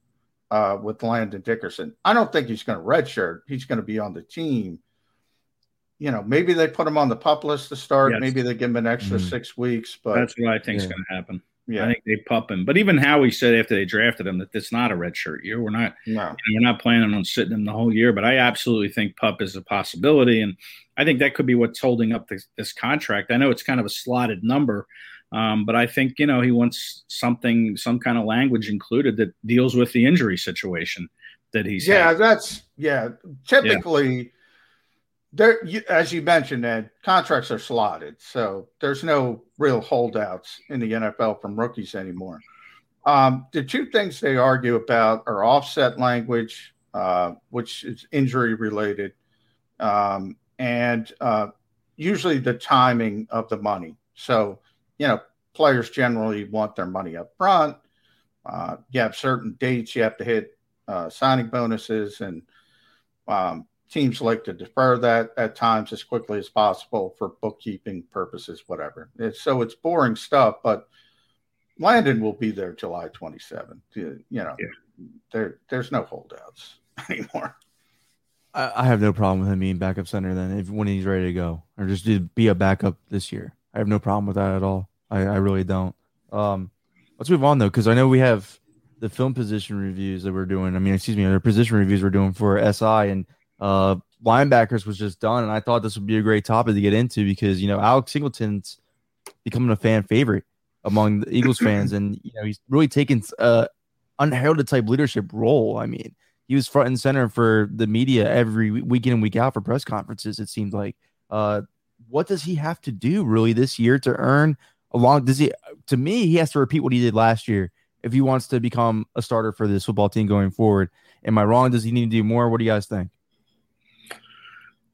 uh, with Landon Dickerson. I don't think he's going to redshirt. He's going to be on the team you know, maybe they put him on the pup list to start. Yes. Maybe they give him an extra mm-hmm. six weeks. But that's what I think is going to happen. Yeah, I think they pup him. But even Howie said after they drafted him that it's not a red shirt year. We're not. No. You know, we're not planning on sitting him the whole year. But I absolutely think pup is a possibility, and I think that could be what's holding up this, this contract. I know it's kind of a slotted number. Um, but I think you know he wants something, some kind of language included that deals with the injury situation that he's. Yeah, had. that's yeah. Typically, yeah there, you, as you mentioned, Ed, contracts are slotted, so there's no real holdouts in the NFL from rookies anymore. Um, the two things they argue about are offset language, uh, which is injury related, um, and uh, usually the timing of the money. So, you know, players generally want their money up front. Uh, you have certain dates you have to hit uh, signing bonuses and um, teams like to defer that at times as quickly as possible for bookkeeping purposes, whatever. It's, so it's boring stuff, but Landon will be there July 27th. You, know, yeah. there there's no holdouts anymore. I, I, have no problem with him being backup center then if when he's ready to go, or just to be a backup this year. I have no problem with that at all. I, I really don't. Um, let's move on though, because I know we have the film position reviews that we're doing. I mean, excuse me, the position reviews we're doing for SI, and uh, linebackers was just done, and I thought this would be a great topic to get into because you know Alex Singleton's becoming a fan favorite among the Eagles fans, and you know he's really taken a unheralded type leadership role. I mean, he was front and center for the media every week in and week out for press conferences. It seemed like. Uh, what does he have to do really this year to earn a long? Does he? To me, he has to repeat what he did last year if he wants to become a starter for this football team going forward. Am I wrong? Does he need to do more? What do you guys think?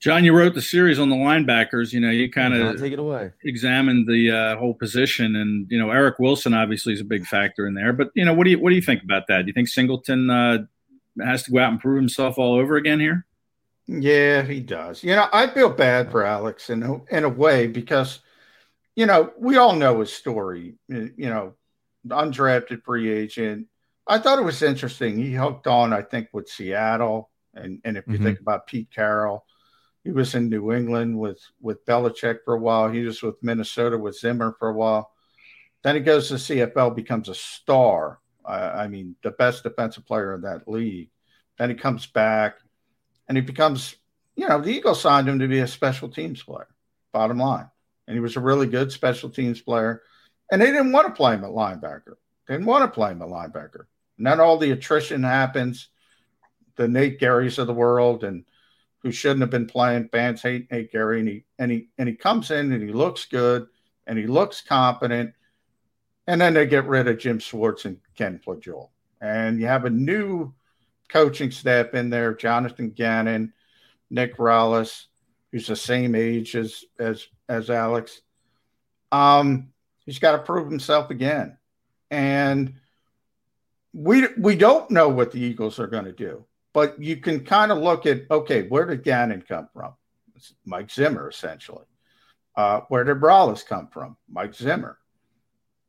John, you wrote the series on the linebackers. You know, you kind of take it away, examined the uh, whole position, and you know, Eric Wilson obviously is a big factor in there. But you know, what do you what do you think about that? Do you think Singleton uh, has to go out and prove himself all over again here? Yeah, he does. You know, I feel bad for Alex in a, in a way because you know we all know his story. You know, undrafted free agent. I thought it was interesting. He hooked on, I think, with Seattle, and and if you mm-hmm. think about Pete Carroll he was in New England with with Belichick for a while. He was with Minnesota with Zimmer for a while. Then he goes to CFL, becomes a star. I mean, the best defensive player in that league. Then he comes back, and he becomes, you know, the Eagles signed him to be a special teams player. Bottom line, and he was a really good special teams player. And they didn't want to play him at linebacker. They didn't want to play him at linebacker. And then all the attrition happens. The Nate Gerrys of the world and who shouldn't have been playing. Fans hate hate Gerry, and he and he and he comes in and he looks good and he looks competent. And then they get rid of Jim Schwartz and Ken Flajole. And you have a new coaching staff in there, Jonathan Gannon, Nick Rallis, who's the same age as as as Alex. Um, he's got to prove himself again. And we we don't know what the Eagles are going to do but you can kind of look at okay, where did Gannon come from? It's Mike Zimmer, essentially. Uh, where did Rallis come from? Mike Zimmer.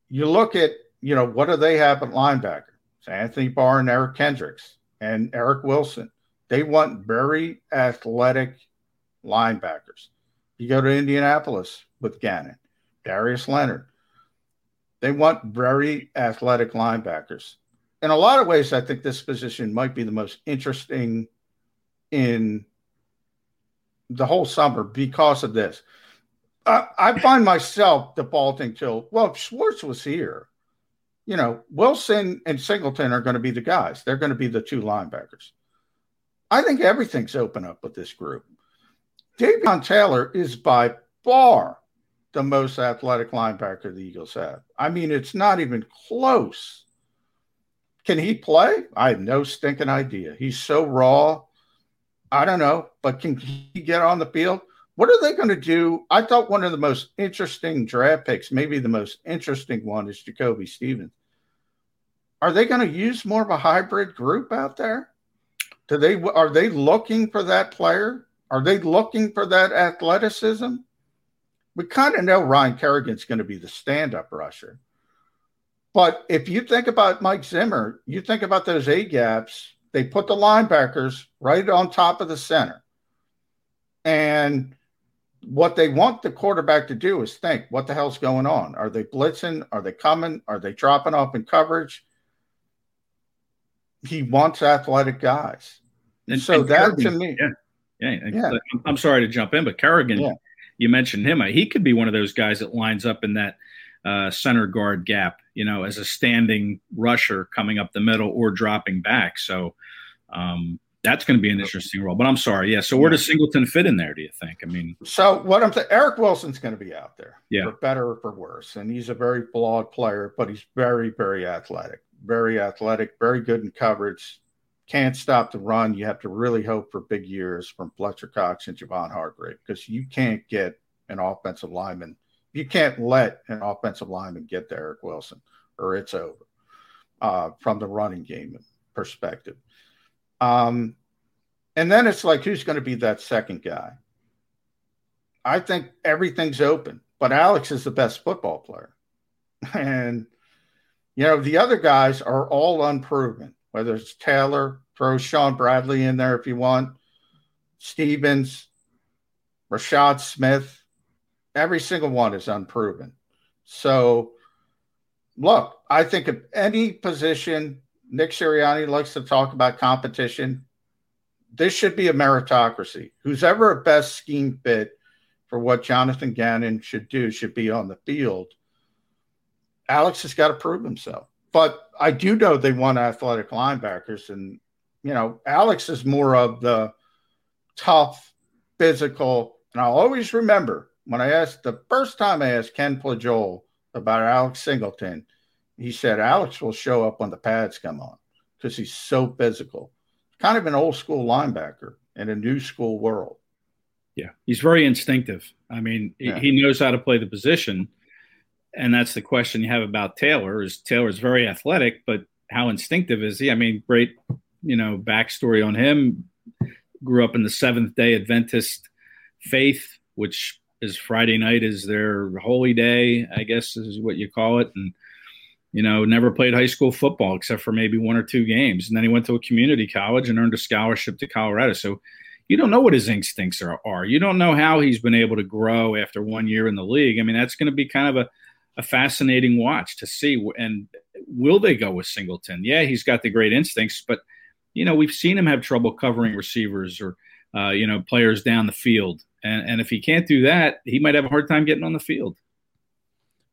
you look at, you know, what do they have at linebacker? It's Anthony Barr and Eric Kendricks and Eric Wilson. They want very athletic linebackers. You go to Indianapolis with Gannon, Darius Leonard. They want very athletic linebackers. In a lot of ways, I think this position might be the most interesting in the whole summer because of this. I, I find myself defaulting to, well, if Schwartz was here. You know, Wilson and Singleton are going to be the guys. They're going to be the two linebackers. I think everything's open up with this group. Davion Taylor is by far the most athletic linebacker the Eagles have. I mean, it's not even close. Can he play? I have no stinking idea. He's so raw. I don't know, but can he get on the field? What are they going to do? I thought one of the most interesting draft picks, maybe the most interesting one, is Jacoby Stevens. Are they going to use more of a hybrid group out there? Do they are they looking for that player? Are they looking for that athleticism? We kind of know Ryan Kerrigan's going to be the stand-up rusher. But if you think about Mike Zimmer, you think about those A gaps, they put the linebackers right on top of the center. And what they want the quarterback to do is think, what the hell's going on? Are they blitzing? Are they coming? Are they dropping off in coverage? He wants athletic guys. And, so and that Kerrigan, to me, yeah. Yeah, yeah. I'm sorry to jump in, but Kerrigan, yeah. you mentioned him. He could be one of those guys that lines up in that uh, center guard gap, you know, as a standing rusher coming up the middle or dropping back. So um, that's going to be an interesting role. But I'm sorry, yeah. So where does Singleton fit in there? Do you think? I mean, so what I'm saying, Eric Wilson's going to be out there, yeah, for better or for worse, and he's a very flawed player, but he's very, very athletic, very athletic, very good in coverage can't stop the run. You have to really hope for big years from Fletcher Cox and Javon Hargrave because you can't get an offensive lineman. You can't let an offensive lineman get to Eric Wilson or it's over uh, from the running game perspective. Um, and then it's like, who's going to be that second guy? I think everything's open, but Alex is the best football player. And, you know, the other guys are all unproven whether it's Taylor, throw Shaun Bradley in there if you want, Stevens, Rashad Smith, every single one is unproven. So, look, I think of any position, Nick Sirianni likes to talk about competition. This should be a meritocracy. Who's ever a best scheme fit for what Jonathan Gannon should do should be on the field. Alex has got to prove himself. But I do know they want athletic linebackers, and you know, Alex is more of the tough, physical. And I'll always remember when I asked the first time I asked Ken Flajole about Alex Singleton, he said Alex will show up when the pads come on because he's so physical. Kind of an old school linebacker in a new school world. Yeah, he's very instinctive. I mean, yeah. he knows how to play the position and that's the question you have about Taylor. Is Taylor's very athletic, but how instinctive is he? I mean, great, you know, backstory on him. Grew up in the Seventh Day Adventist faith, which is Friday night is their holy day, I guess is what you call it, and you know, never played high school football except for maybe one or two games, and then he went to a community college and earned a scholarship to Colorado. So you don't know what his instincts are, are. You don't know how he's been able to grow after one year in the league. I mean, that's going to be kind of a a fascinating watch to see. And will they go with Singleton? Yeah, he's got the great instincts, but you know we've seen him have trouble covering receivers or uh, you know players down the field, and, and if he can't do that, he might have a hard time getting on the field.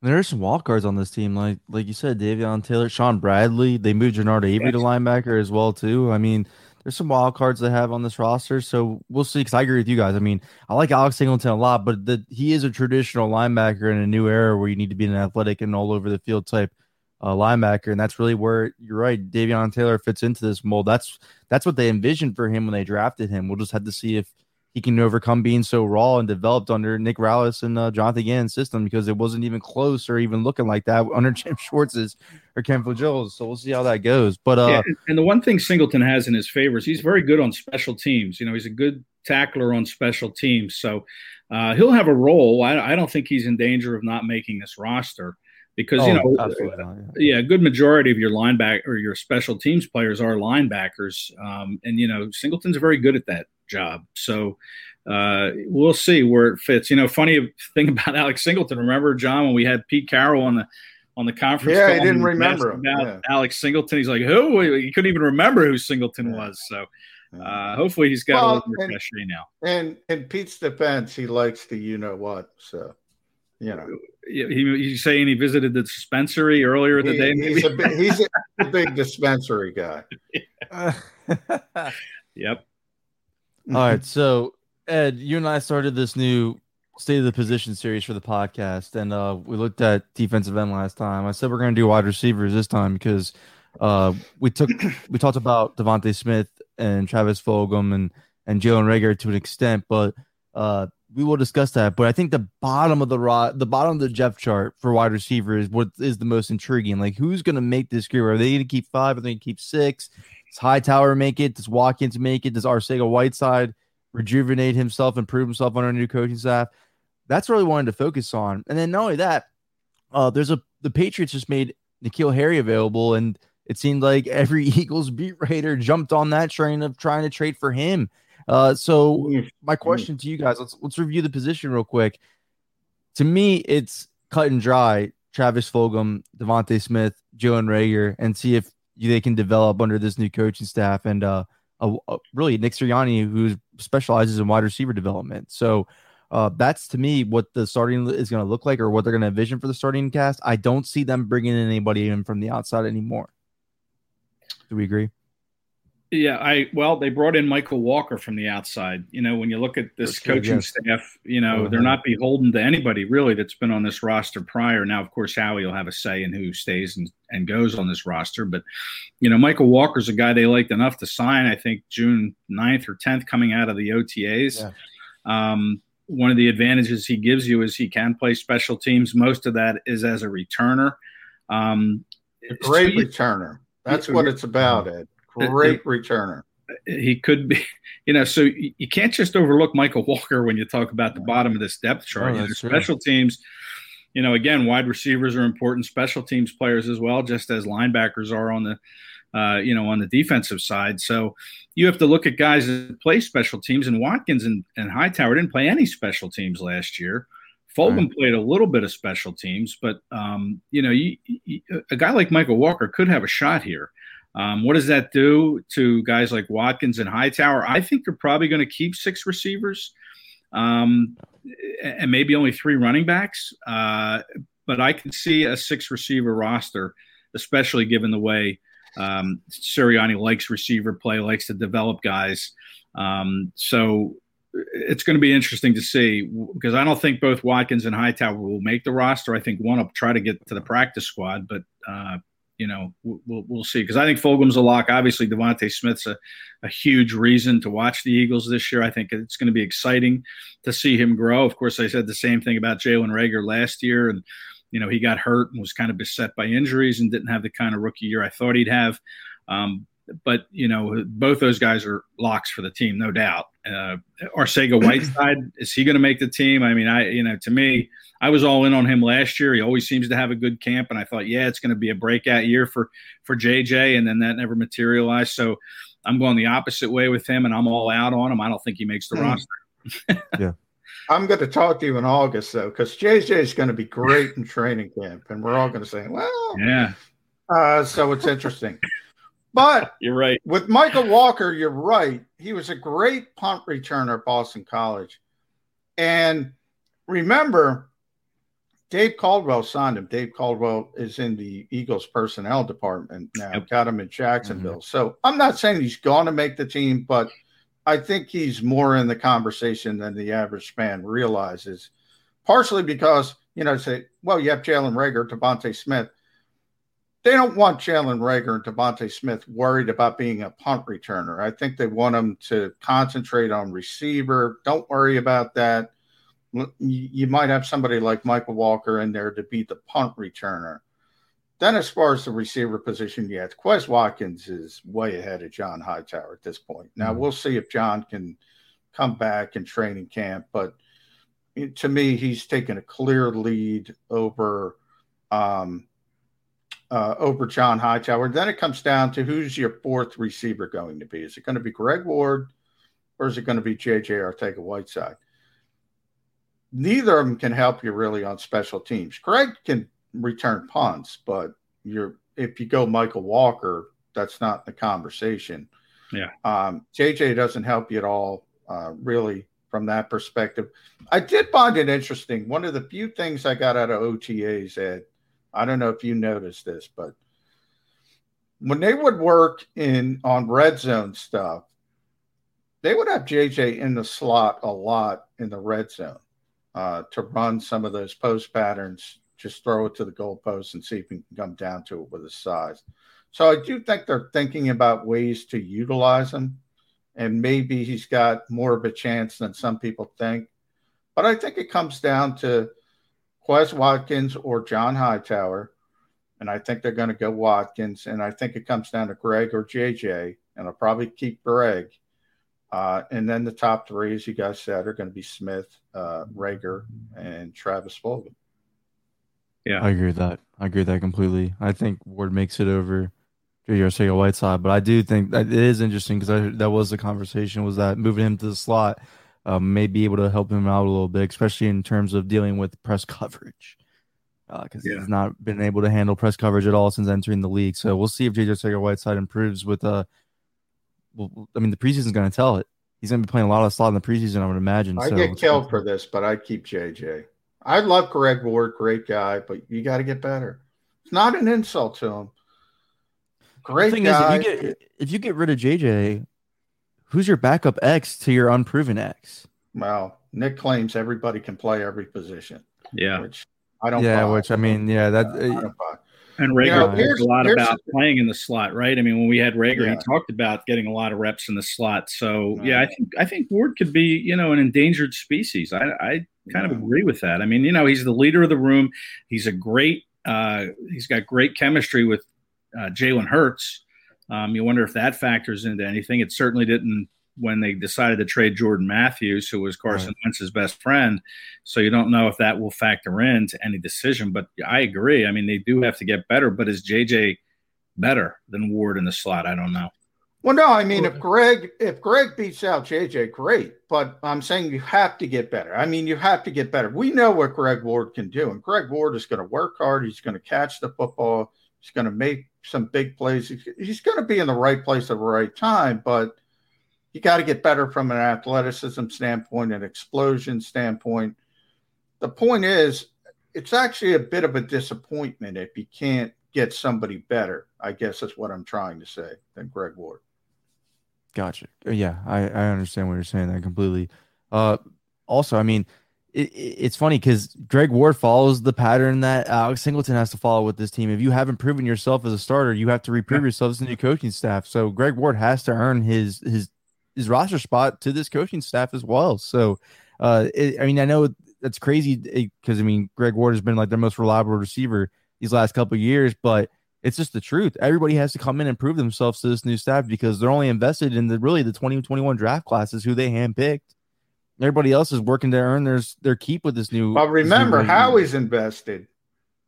There are some wild cards on this team, like like you said, Davion Taylor, Shaun Bradley. They moved Genard Avery yes. to linebacker as well too. I mean, there's some wild cards they have on this roster. So we'll see. Because I agree with you guys. I mean, I like Alex Singleton a lot, but the, he is a traditional linebacker in a new era where you need to be an athletic and all over the field type uh, linebacker, and that's really where you're right. Davion Taylor fits into this mold. That's that's what they envisioned for him when they drafted him. We'll just have to see if he can overcome being so raw and developed under Nick Rallis and uh, Jonathan Gannon's system because it wasn't even close or even looking like that under Jim Schwartz's or Ken Flajole's. So we'll see how that goes. But uh, yeah, and the one thing Singleton has in his favor is he's very good on special teams. You know, he's a good tackler on special teams, so uh, he'll have a role. I, I don't think he's in danger of not making this roster because you know, yeah. yeah. a good majority of your linebacker or your special teams players are linebackers, um, and you know, Singleton's very good at that job. So uh, we'll see where it fits. You know, funny thing about Alex Singleton. Remember, John, when we had Pete Carroll on the on the conference. Yeah, he didn't remember about yeah. Alex Singleton. He's like, who? He couldn't even remember who Singleton was. So uh, hopefully he's got well, a little more cachet now. And in Pete's defense, he likes the you know what. So you know, he, he's saying he visited the dispensary earlier he, the day. He's a he's a big dispensary guy. yep. All right, so Ed, you and I started this new state of the position series for the podcast, and uh, we looked at defensive end last time. I said we're going to do wide receivers this time because uh, we took we talked about DeVonta Smith and Travis Fulgham and and Jalen Reagor to an extent, but uh, we will discuss that. But I think the bottom of the rod, the bottom of the depth chart for wide receiver is what is the most intriguing. Like, who's going to make this group? Are they going to keep five? Are they going to keep six? Does Hightower make it? Does Watkins make it? Does Arcega Whiteside rejuvenate himself, improve himself under a new coaching staff? That's really wanted to focus on. And then not only that, uh, there's a the Patriots just made N'Keal Harry available, and it seemed like every Eagles beat writer jumped on that train of trying to trade for him. Uh, so my question to you guys, let's let's review the position real quick. To me, it's cut and dry. Travis Fulgham, DeVonta Smith, Jalen Reagor, and see if they can develop under this new coaching staff and uh, a, a, really Nick Sirianni, who specializes in wide receiver development. So uh, that's to me what the starting is going to look like or what they're going to envision for the starting cast. I don't see them bringing in anybody in from the outside anymore. Do we agree? Yeah, I well, they brought in Michael Walker from the outside. You know, when you look at this sure, coaching yes. staff, you know, uh-huh. they're not beholden to anybody really that's been on this roster prior. Now, of course, Howie will have a say in who stays and, and goes on this roster. But, you know, Michael Walker's a guy they liked enough to sign, I think, June 9th or 10th coming out of the OTAs. Yeah. Um, one of the advantages he gives you is he can play special teams. Most of that is as a returner. Um, a great so returner. That's what it's about, Ed. Great returner. He could be, you know, so you can't just overlook Michael Walker when you talk about the bottom of this depth chart. Oh, you know, special teams, you know, again, wide receivers are important, special teams players as well, just as linebackers are on the uh, you know, on the defensive side. So you have to look at guys that play special teams. And Watkins and, and Hightower didn't play any special teams last year. Fulgham right. played a little bit of special teams, but um, you know, you, you, a guy like Michael Walker could have a shot here. Um, what does that do to guys like Watkins and Hightower? I think they're probably going to keep six receivers um, and maybe only three running backs. Uh, but I can see a six receiver roster, especially given the way um, Sirianni likes receiver play, likes to develop guys. Um, so it's going to be interesting to see because I don't think both Watkins and Hightower will make the roster. I think one will try to get to the practice squad, but uh, you know we'll we'll see because I think Fulgham's a lock. Obviously, DeVonta Smith's a, a huge reason to watch the Eagles this year. I think it's going to be exciting to see him grow. Of course, I said the same thing about Jalen Reagor last year, and you know, he got hurt and was kind of beset by injuries and didn't have the kind of rookie year I thought he'd have. Um, but you know, both those guys are locks for the team, no doubt. Uh, Arcega Whiteside is he going to make the team? I mean, I you know, to me, I was all in on him last year. He always seems to have a good camp, and I thought, yeah, it's going to be a breakout year for for JJ, and then that never materialized. So I'm going the opposite way with him, and I'm all out on him. I don't think he makes the mm. roster. yeah. I'm going to talk to you in August though, because JJ is going to be great in training camp, and we're all going to say, "Well, yeah." Uh, so it's interesting, but you're right. With Michael Walker, you're right. He was a great punt returner at Boston College, and remember, Dave Caldwell signed him. Dave Caldwell is in the Eagles personnel department now. Yep. Got him in Jacksonville. Mm-hmm. So I'm not saying he's going to make the team, but I think he's more in the conversation than the average fan realizes, partially because, you know, say, well, you have Jalen Reagor, DeVonta Smith. They don't want Jalen Reagor and DeVonta Smith worried about being a punt returner. I think they want them to concentrate on receiver. Don't worry about that. You might have somebody like Michael Walker in there to be the punt returner. Then, as far as the receiver position, yeah, Quez Watkins is way ahead of John Hightower at this point. Now, mm-hmm. we'll see if John can come back in training camp, but to me, he's taken a clear lead over um, uh, over John Hightower. Then it comes down to who's your fourth receiver going to be? Is it going to be Greg Ward or is it going to be JJ Arcega Whiteside? Neither of them can help you really on special teams. Greg can return punts, but you're if you go Michael Walker, that's not the conversation. Yeah. Um, JJ doesn't help you at all, uh, really, from that perspective. I did find it interesting. One of the few things I got out of OTAs, Ed, I don't know if you noticed this, but when they would work in on red zone stuff, they would have JJ in the slot a lot in the red zone uh, to run some of those post patterns. Just throw it to the goalpost and see if he can come down to it with his size. So I do think they're thinking about ways to utilize him, and maybe he's got more of a chance than some people think. But I think it comes down to Quez Watkins or John Hightower, and I think they're going to go Watkins, and I think it comes down to Greg or JJ, and I'll probably keep Greg. Uh, and then the top three, as you guys said, are going to be Smith, uh, Reagor, and Travis Fulgham. Yeah, I agree with that. I agree with that completely. I think Ward makes it over JJ Whiteside, but I do think that it is interesting because that was the conversation was that moving him to the slot um, may be able to help him out a little bit, especially in terms of dealing with press coverage because uh, yeah. he's not been able to handle press coverage at all since entering the league. So we'll see if JJ Arcega Whiteside improves with uh well, I mean the preseason's going to tell it. He's going to be playing a lot of slot in the preseason, I would imagine. I so get killed for this, but I'd keep JJ. I love Greg Ward, great guy, but you got to get better. It's not an insult to him. Great the guy. Is, if, you get, if you get rid of JJ, who's your backup X to your unproven X? Well, Nick claims everybody can play every position. Yeah, which I don't. Yeah, buy. which I mean, yeah, that. Uh, and Reagor you know, talked a lot about playing in the slot, right? I mean, when we had Reagor, yeah. he talked about getting a lot of reps in the slot. So right. yeah, I think I think Ward could be, you know, an endangered species. I, I kind of agree with that. I mean, you know, he's the leader of the room. He's a great. Uh, he's got great chemistry with uh, Jalen Hurts. Um, you wonder if that factors into anything. It certainly didn't when they decided to trade Jordan Matthews, who was Carson right. Wentz's best friend. So you don't know if that will factor into any decision. But I agree. I mean, they do have to get better. But is JJ better than Ward in the slot? I don't know. Well, no, I mean, if Greg if Greg beats out JJ, great. But I'm saying you have to get better. I mean, you have to get better. We know what Greg Ward can do, and Greg Ward is going to work hard. He's going to catch the football. He's going to make some big plays. He's going to be in the right place at the right time, but you got to get better from an athleticism standpoint, an explosion standpoint. The point is, it's actually a bit of a disappointment if you can't get somebody better. I guess is what I'm trying to say than Greg Ward. Gotcha. Yeah, I, I understand what you're saying that completely. Uh, also, I mean, it, it's funny because Greg Ward follows the pattern that Alex Singleton has to follow with this team. If you haven't proven yourself as a starter, you have to reprove yeah. yourself as a new coaching staff. So Greg Ward has to earn his his his roster spot to this coaching staff as well. So, uh, it, I mean, I know that's crazy because I mean, Greg Ward has been like their most reliable receiver these last couple years, but it's just the truth. Everybody has to come in and prove themselves to this new staff because they're only invested in the really the 2021 draft classes who they handpicked Everybody else is working to earn their their keep with this new. But remember, new Howie's invested.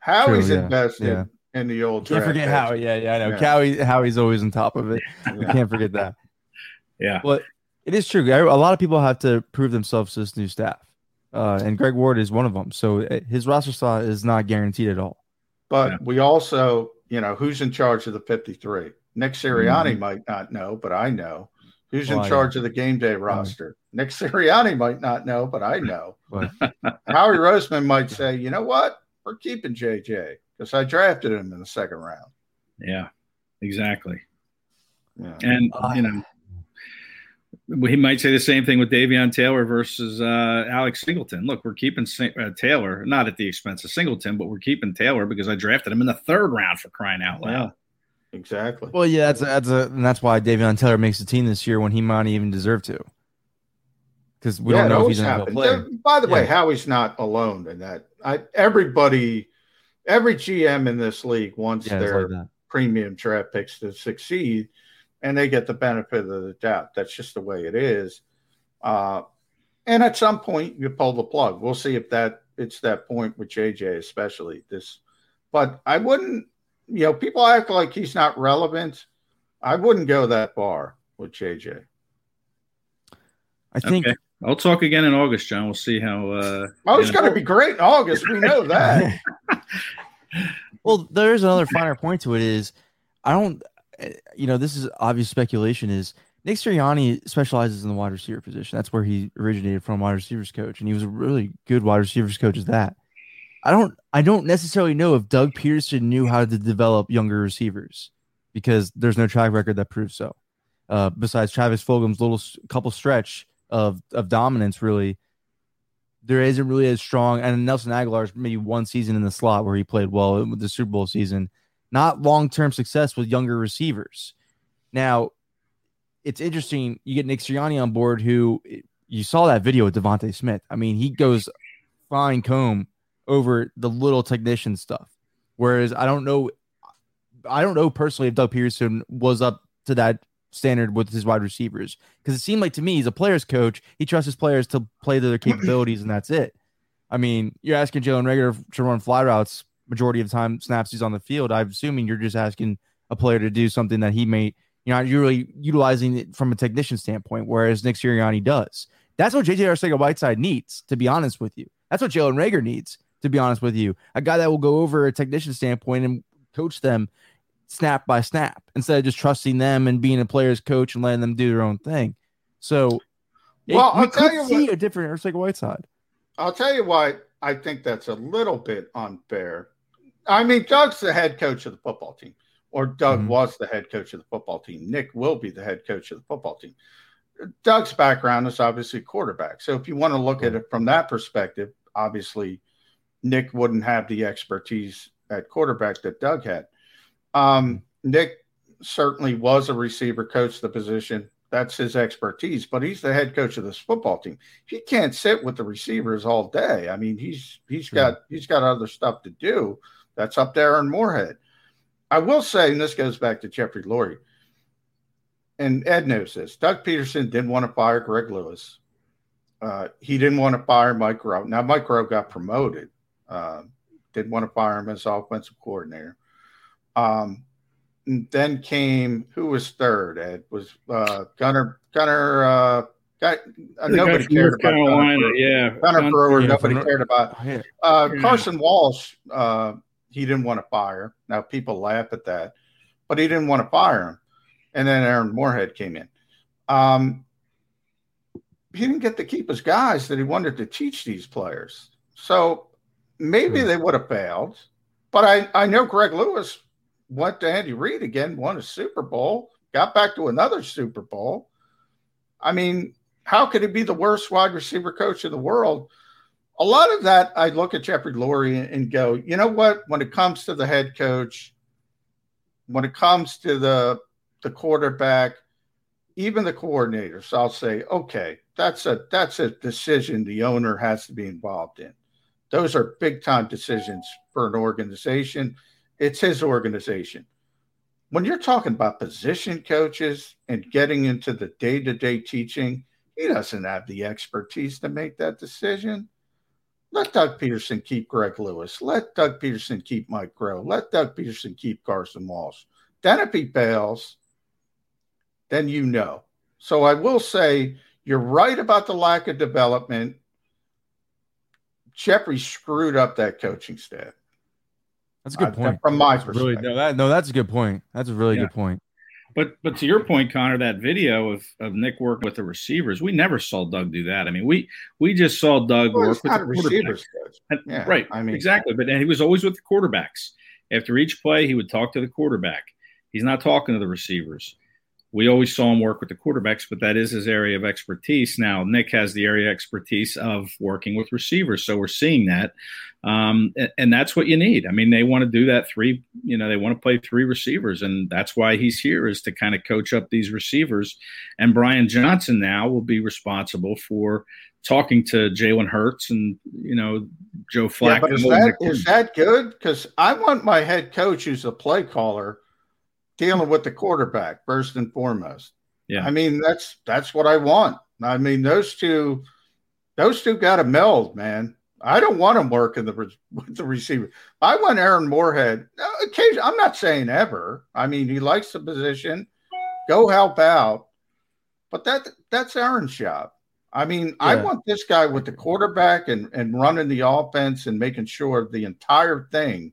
Howie's True, yeah, invested yeah. in the old. Can't forget Howie. Yeah, yeah, I know. Yeah. Howie, Howie's always on top of it. yeah. Can't forget that. Yeah, but it is true. A lot of people have to prove themselves to this new staff, uh, and Greg Ward is one of them. So uh, his roster slot is not guaranteed at all. But yeah. we also, you know, who's in charge of the fifty-three? Nick Sirianni mm-hmm. might not know, but I know. Who's well, in charge of the game day roster? Nick Sirianni might not know, but I know. Howie Roseman might say, you know what? We're keeping JJ because I drafted him in the second round. Yeah, exactly. Yeah. And, uh, you know, he might say the same thing with Davion Taylor versus uh, Alex Singleton. Look, we're keeping uh, Taylor, not at the expense of Singleton, but we're keeping Taylor because I drafted him in the third round for crying out loud. Yeah. Exactly. Well, yeah, that's that's a and that's why Davion Taylor makes the team this year when he might even deserve to. Because we yeah, don't know if he's going to play. By the yeah. way, Howie's not alone in that. I, everybody, every GM in this league wants yeah, their like premium draft picks to succeed, and they get the benefit of the doubt. That's just the way it is. Uh, and at some point, you pull the plug. We'll see if that it's that point with JJ, especially this but I wouldn't. You know, people act like he's not relevant. I wouldn't go that far with JJ. I think Okay. I'll talk again in August, John. We'll see how. Uh, Oh, it's you know- going to be great in August. We know that. Well, there's another finer point to it is I don't eh, you know, this is obvious speculation is Nick Sirianni specializes in the wide receiver position. That's where he originated from wide receivers coach and he was a really good wide receivers coach at that. I don't I don't necessarily know if Doug Pederson knew how to develop younger receivers because there's no track record that proves so. Uh, besides Travis Fulgham's little s- couple stretch of of dominance really there isn't really as strong. And Nelson Agholor's maybe one season in the slot where he played well with the Super Bowl season. Not long term success with younger receivers. Now, it's interesting. You get Nick Sirianni on board, who you saw that video with DeVonta Smith. I mean, he goes fine comb over the little technician stuff. Whereas I don't know, I don't know personally if Doug Pederson was up to that standard with his wide receivers because it seemed like to me he's a players coach. He trusts his players to play to their capabilities, and that's it. I mean, you're asking Jalen Reagor to run fly routes majority of the time snaps he's on the field. I'm assuming you're just asking a player to do something that he may you're not really utilizing it from a technician standpoint, whereas Nick Sirianni does. That's what JJ Arcega Whiteside needs, to be honest with you. That's what Jalen Reagor needs, to be honest with you. A guy that will go over a technician standpoint and coach them snap by snap instead of just trusting them and being a player's coach and letting them do their own thing. So, Well, we I'll tell could you see what- a different Arcega Whiteside. I'll tell you why I think that's a little bit unfair. I mean, Doug's the head coach of the football team, or Doug Mhm. was the head coach of the football team. Nick will be the head coach of the football team. Doug's background is obviously quarterback. So if you want to look at it from that perspective, obviously Nick wouldn't have the expertise at quarterback that Doug had. Um, Nick certainly was a receiver coach of the position. That's his expertise, but he's the head coach of this football team. He can't sit with the receivers all day. I mean, he's he's Sure. got he's got other stuff to do. That's up there in Moorehead. I will say, and this goes back to Jeffrey Lurie, and Ed knows this. Doug Pederson didn't want to fire Greg Lewis. Uh, he didn't want to fire Mike Groh. Now, Mike Groh got promoted. Uh, didn't want to fire him as offensive coordinator. Um, then came who was third? It was uh, Gunner. Gunner. Uh, got, uh, The guy nobody cared about Carolina, Gunner. yeah. Gunner Gun- Brewer. yeah, nobody from- cared about. Yeah. Uh, Yeah. Carson Walch, uh, he didn't want to fire. Now people laugh at that, but he didn't want to fire him. And then Aaron Moorehead came in. Um, he didn't get to keep his guys that he wanted to teach these players. So maybe Sure. they would have failed. But I, I know Greg Lewis went to Andy Reid again, won a Super Bowl, got back to another Super Bowl. I mean, how could he be the worst wide receiver coach in the world? a lot of that, I look at Jeffrey Lurie and go, you know what? When it comes to the head coach, when it comes to the the quarterback, even the coordinators, I'll say, okay, that's a that's a decision the owner has to be involved in. Those are big time decisions for an organization. It's his organization. When you're talking about position coaches and getting into the day to day teaching, he doesn't have the expertise to make that decision. Let Doug Pederson keep Greg Lewis. Let Doug Pederson keep Mike Groh. Let Doug Pederson keep Carson Walch. Then if he fails, then you know. So I will say you're right about the lack of development. Jeffrey screwed up that coaching staff. That's a good Uh, point. from my That's really, perspective. no, that, no, that's a good point. That's a really Yeah. good point. But but to your point, Connor, that video of, of Nick working with the receivers, we never saw Doug do that. I mean, we we just saw Doug Well, work with the receivers. And- Yeah, right. I mean- exactly. But he was always with the quarterbacks. After each play, he would talk to the quarterback. He's not talking to the receivers. We always saw him work with the quarterbacks, but that is his area of expertise. Now, Nick has the area of expertise of working with receivers. So we're seeing that. Um, and, and that's what you need. I mean, they want to do that three, you know, they want to play three receivers. And that's why he's here is to kind of coach up these receivers. And Brian Johnson now will be responsible for talking to Jalen Hurts and, you know, Joe Flacco. Yeah, but is that is that good? Because I want my head coach, who's a play caller, dealing with the quarterback first and foremost. Yeah. I mean that's that's what I want. I mean those two, those two got to meld, man. I don't want him working the with the receiver. I want Aaron Moorehead. Occasionally, I'm not saying ever. I mean, he likes the position. Go help out, but that that's Aaron's job. I mean, yeah. I want this guy with the quarterback and and running the offense and making sure the entire thing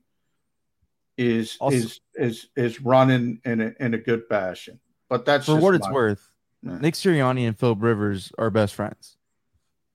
is also, is is is running in a, in a good fashion. But that's for what it's worth. Yeah. Nick Sirianni and Philip Rivers are best friends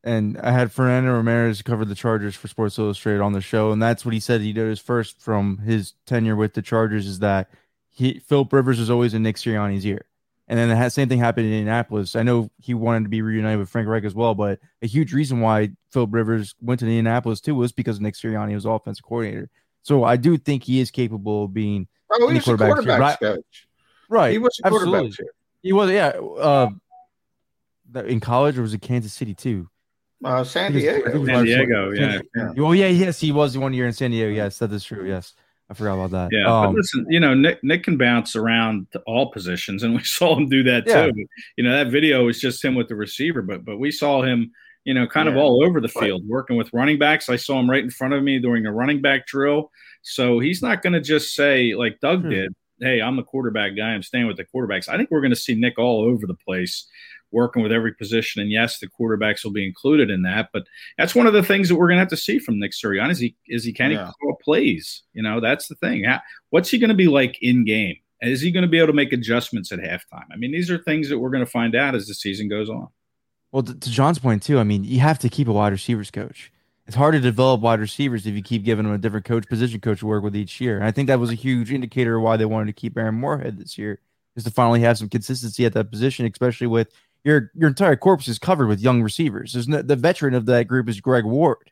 and I had Fernando Ramirez cover the Chargers for Sports Illustrated on the show, and that's what he said he did his first from his tenure with the Chargers is that he Philip Rivers was always in Nick Sirianni's ear. And then the same thing happened in Indianapolis. I know he wanted to be reunited with Frank Reich as well, but a huge reason why Philip Rivers went to Indianapolis too was because Nick Sirianni was offensive coordinator. So I do think he is capable of being oh, he was quarterback, quarterback coach. Right. He was a quarterback He was, yeah. Uh, in college, or was it Kansas City too? Uh, San Diego. San Diego, yeah. yeah. Oh, yeah, yes, he was one year in San Diego. Yes, that is true. Yes. I forgot about that. Yeah, um, but listen, you know, Nick Nick can bounce around to all positions, and we saw him do that yeah. too. You know, that video was just him with the receiver, but but we saw him, you know, kind yeah. of all over the field, working with running backs. I saw him right in front of me during a running back drill. So he's not going to just say like Doug hmm. did, "Hey, I'm the quarterback guy. I'm staying with the quarterbacks." I think we're going to see Nick all over the place working with every position. And yes, the quarterbacks will be included in that. But that's one of the things that we're going to have to see from Nick Sirianni is he is he can yeah. he call plays? You know, that's the thing. What's he going to be like in game? Is he going to be able to make adjustments at halftime? I mean, these are things that we're going to find out as the season goes on. Well, to John's point too, I mean, you have to keep a wide receivers coach. It's hard to develop wide receivers if you keep giving them a different coach, position coach to work with each year. And I think that was a huge indicator of why they wanted to keep Aaron Moorehead this year, is to finally have some consistency at that position, especially with your your entire corpus is covered with young receivers. There's no, the veteran of that group is Greg Ward.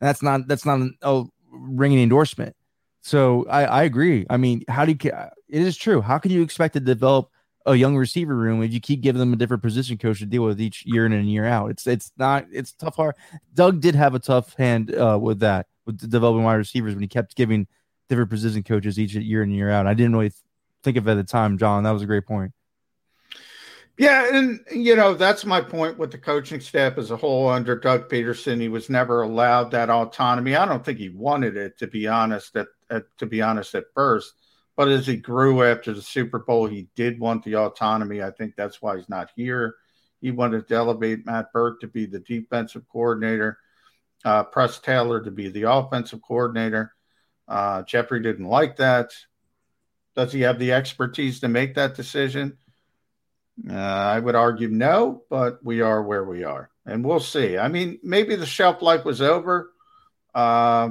That's not that's not a ringing endorsement. So I, I agree. I mean, how do you? It is true. How can you expect to develop a young receiver room if you keep giving them a different position coach to deal with each year in and year out? It's it's not it's tough. Hard. Doug did have a tough hand uh, with that with developing wide receivers when he kept giving different position coaches each year in and year out. I didn't really think of it at the time, John. That was a great point. Yeah, and you know that's my point with the coaching staff as a whole. Under Doug Pederson, he was never allowed that autonomy. I don't think he wanted it, to be honest. At, at to be honest, at first, but as he grew after the Super Bowl, he did want the autonomy. I think that's why he's not here. He wanted to elevate Matt Burke to be the defensive coordinator, uh, Press Taylor to be the offensive coordinator. Uh, Jeffrey didn't like that. Does he have the expertise to make that decision? Uh, I would argue no, but we are where we are, and we'll see. I mean, maybe the shelf life was over, uh,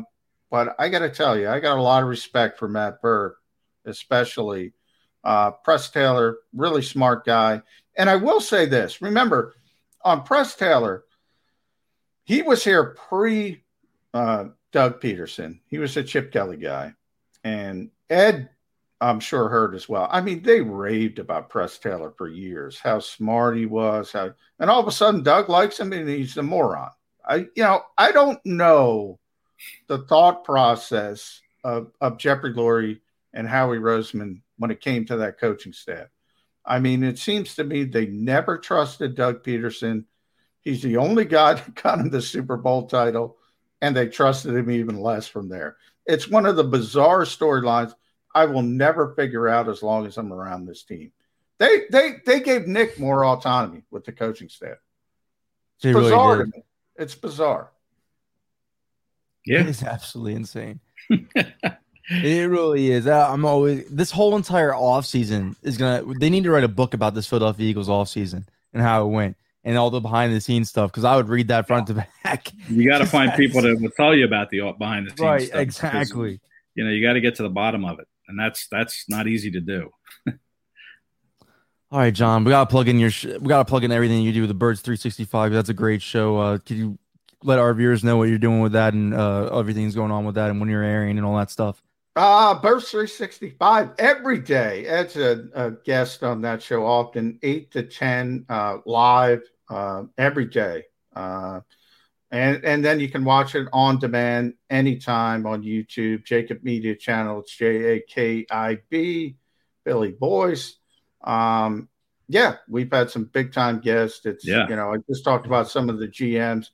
but I got to tell you, I got a lot of respect for Matt Burke, especially uh, Press Taylor, really smart guy. And I will say this: remember, on Press Taylor, he was here pre uh, Doug Pederson. He was a Chip Kelly guy, and Ed I'm sure heard as well. I mean, they raved about Press Taylor for years, how smart he was, how, and all of a sudden Doug likes him and he's a moron. I, you know, I don't know the thought process of, of Jeffrey Lurie and Howie Roseman when it came to that coaching staff. I mean, it seems to me they never trusted Doug Pederson. He's the only guy that got him the Super Bowl title, and they trusted him even less from there. It's one of the bizarre storylines I will never figure out as long as I'm around this team. They they they gave Nick more autonomy with the coaching staff. It's bizarre really It's bizarre. Yeah, it is absolutely insane. it really is. I'm always this whole entire offseason is gonna. They need to write a book about this Philadelphia Eagles offseason and how it went and all the behind the scenes stuff because I would read that front to back. You got to find people to tell you about the behind the scenes right, exactly. You know, you got to get to the bottom of it and that's that's not easy to do. All right, John, we gotta plug in your sh- we gotta plug in everything you do with the Birds 365. That's a great show. Uh, could you let our viewers know what you're doing with that and uh, everything's going on with that and when you're airing and all that stuff? Uh, Birds 365 every day. Ed's a, a guest on that show often, eight to ten uh, live uh, every day. Uh, and and then you can watch it on demand anytime on YouTube. Jakib Media Channel. It's J A K I B. Billy Boyce. Um, yeah, we've had some big time guests. It's yeah. you know I just talked about some of the GMs.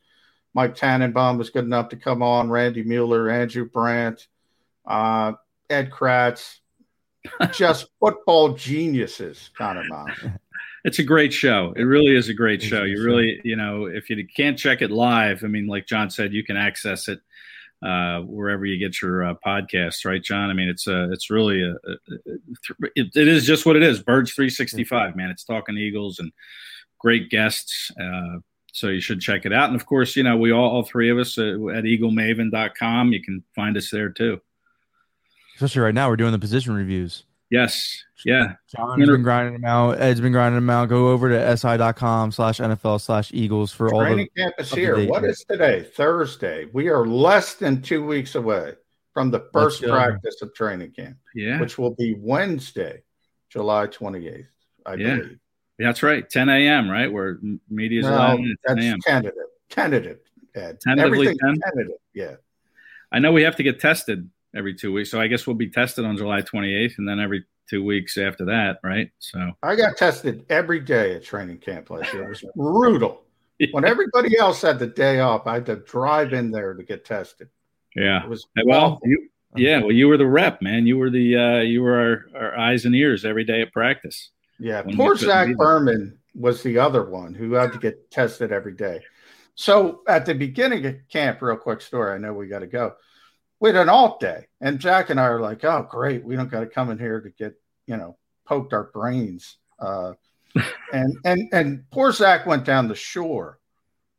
Mike Tannenbaum was good enough to come on. Randy Mueller, Andrew Brandt, uh, Ed Kracz, just football geniuses, Connor Miles. It's a great show. It really is a great show. You really, you know, if you can't check it live, I mean, like John said, you can access it uh, wherever you get your uh, podcasts, right, John? I mean, it's a, uh, it's really a, a it, it is just what it is. Birds 365, man. It's talking Eagles and great guests. Uh, so you should check it out. And of course, you know, we all, all three of us uh, at eaglemaven.com. You can find us there too. Especially right now, we're doing the position reviews. Yes. Yeah. John's been grinding them out. Ed's been grinding them out. Go over to si.com slash NFL slash Eagles for all the camp is here. What is today? Thursday. We are less than two weeks away from the first practice of training camp. Yeah. Which will be Wednesday, July 28th, I yeah. believe. That's right. 10 a.m., right? Where media's no, allowed. That's tentative. Tentative, Ed. Tentatively tentative. Yeah. I know we have to get tested every two weeks. So I guess we'll be tested on July 28th and then every two weeks after that, right? So I got tested every day at training camp last year. It was brutal. When everybody else had the day off, I had to drive in there to get tested. Yeah. It was well, you, yeah, well, you were the rep, man. You were the uh, you were our, our eyes and ears every day at practice. Yeah, poor Zach Berman was the other one who had to get tested every day. So at the beginning of camp, real quick story. I know we got to go we had an alt day, and Jack and I are like, "Oh, great! We don't got to come in here to get you know poked our brains." Uh, and and and poor Zach went down the shore,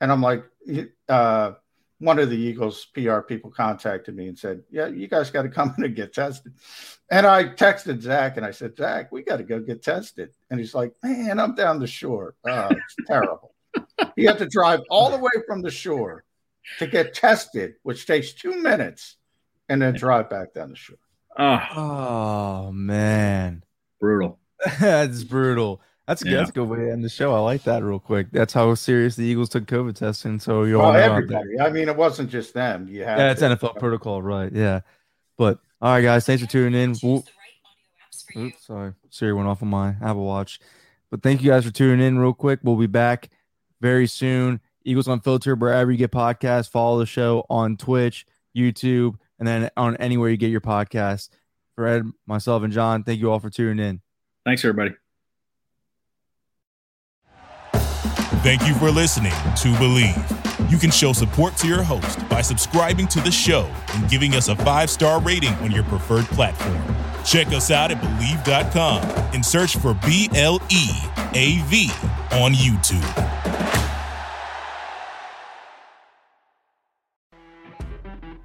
and I'm like, uh, one of the Eagles PR people contacted me and said, "Yeah, you guys got to come in and get tested." And I texted Zach and I said, "Zach, we got to go get tested." And he's like, "Man, I'm down the shore. Oh, it's terrible." he had to drive all the way from the shore to get tested, which takes two minutes and then drive back down the shore. Oh, ah. oh man, brutal. that's brutal. That's, yeah. that's a good way to end the show. I like that real quick. That's how serious the Eagles took COVID testing. So you all everybody. I mean, it wasn't just them. You had yeah, it's NFL protocol, right? Yeah. But all right, guys, thanks for tuning in. We'll, oops, sorry, Siri went off on my Apple Watch. But thank you guys for tuning in. Real quick, we'll be back very soon. Eagles on Filter, wherever you get podcasts. Follow the show on Twitch, YouTube, and then on anywhere you get your podcast. Fred, myself, and John, thank you all for tuning in. Thanks, everybody. Thank you for listening to Bleav. You can show support to your host by subscribing to the show and giving us a five star rating on your preferred platform. Check us out at Bleav.com and search for B L E A V on YouTube.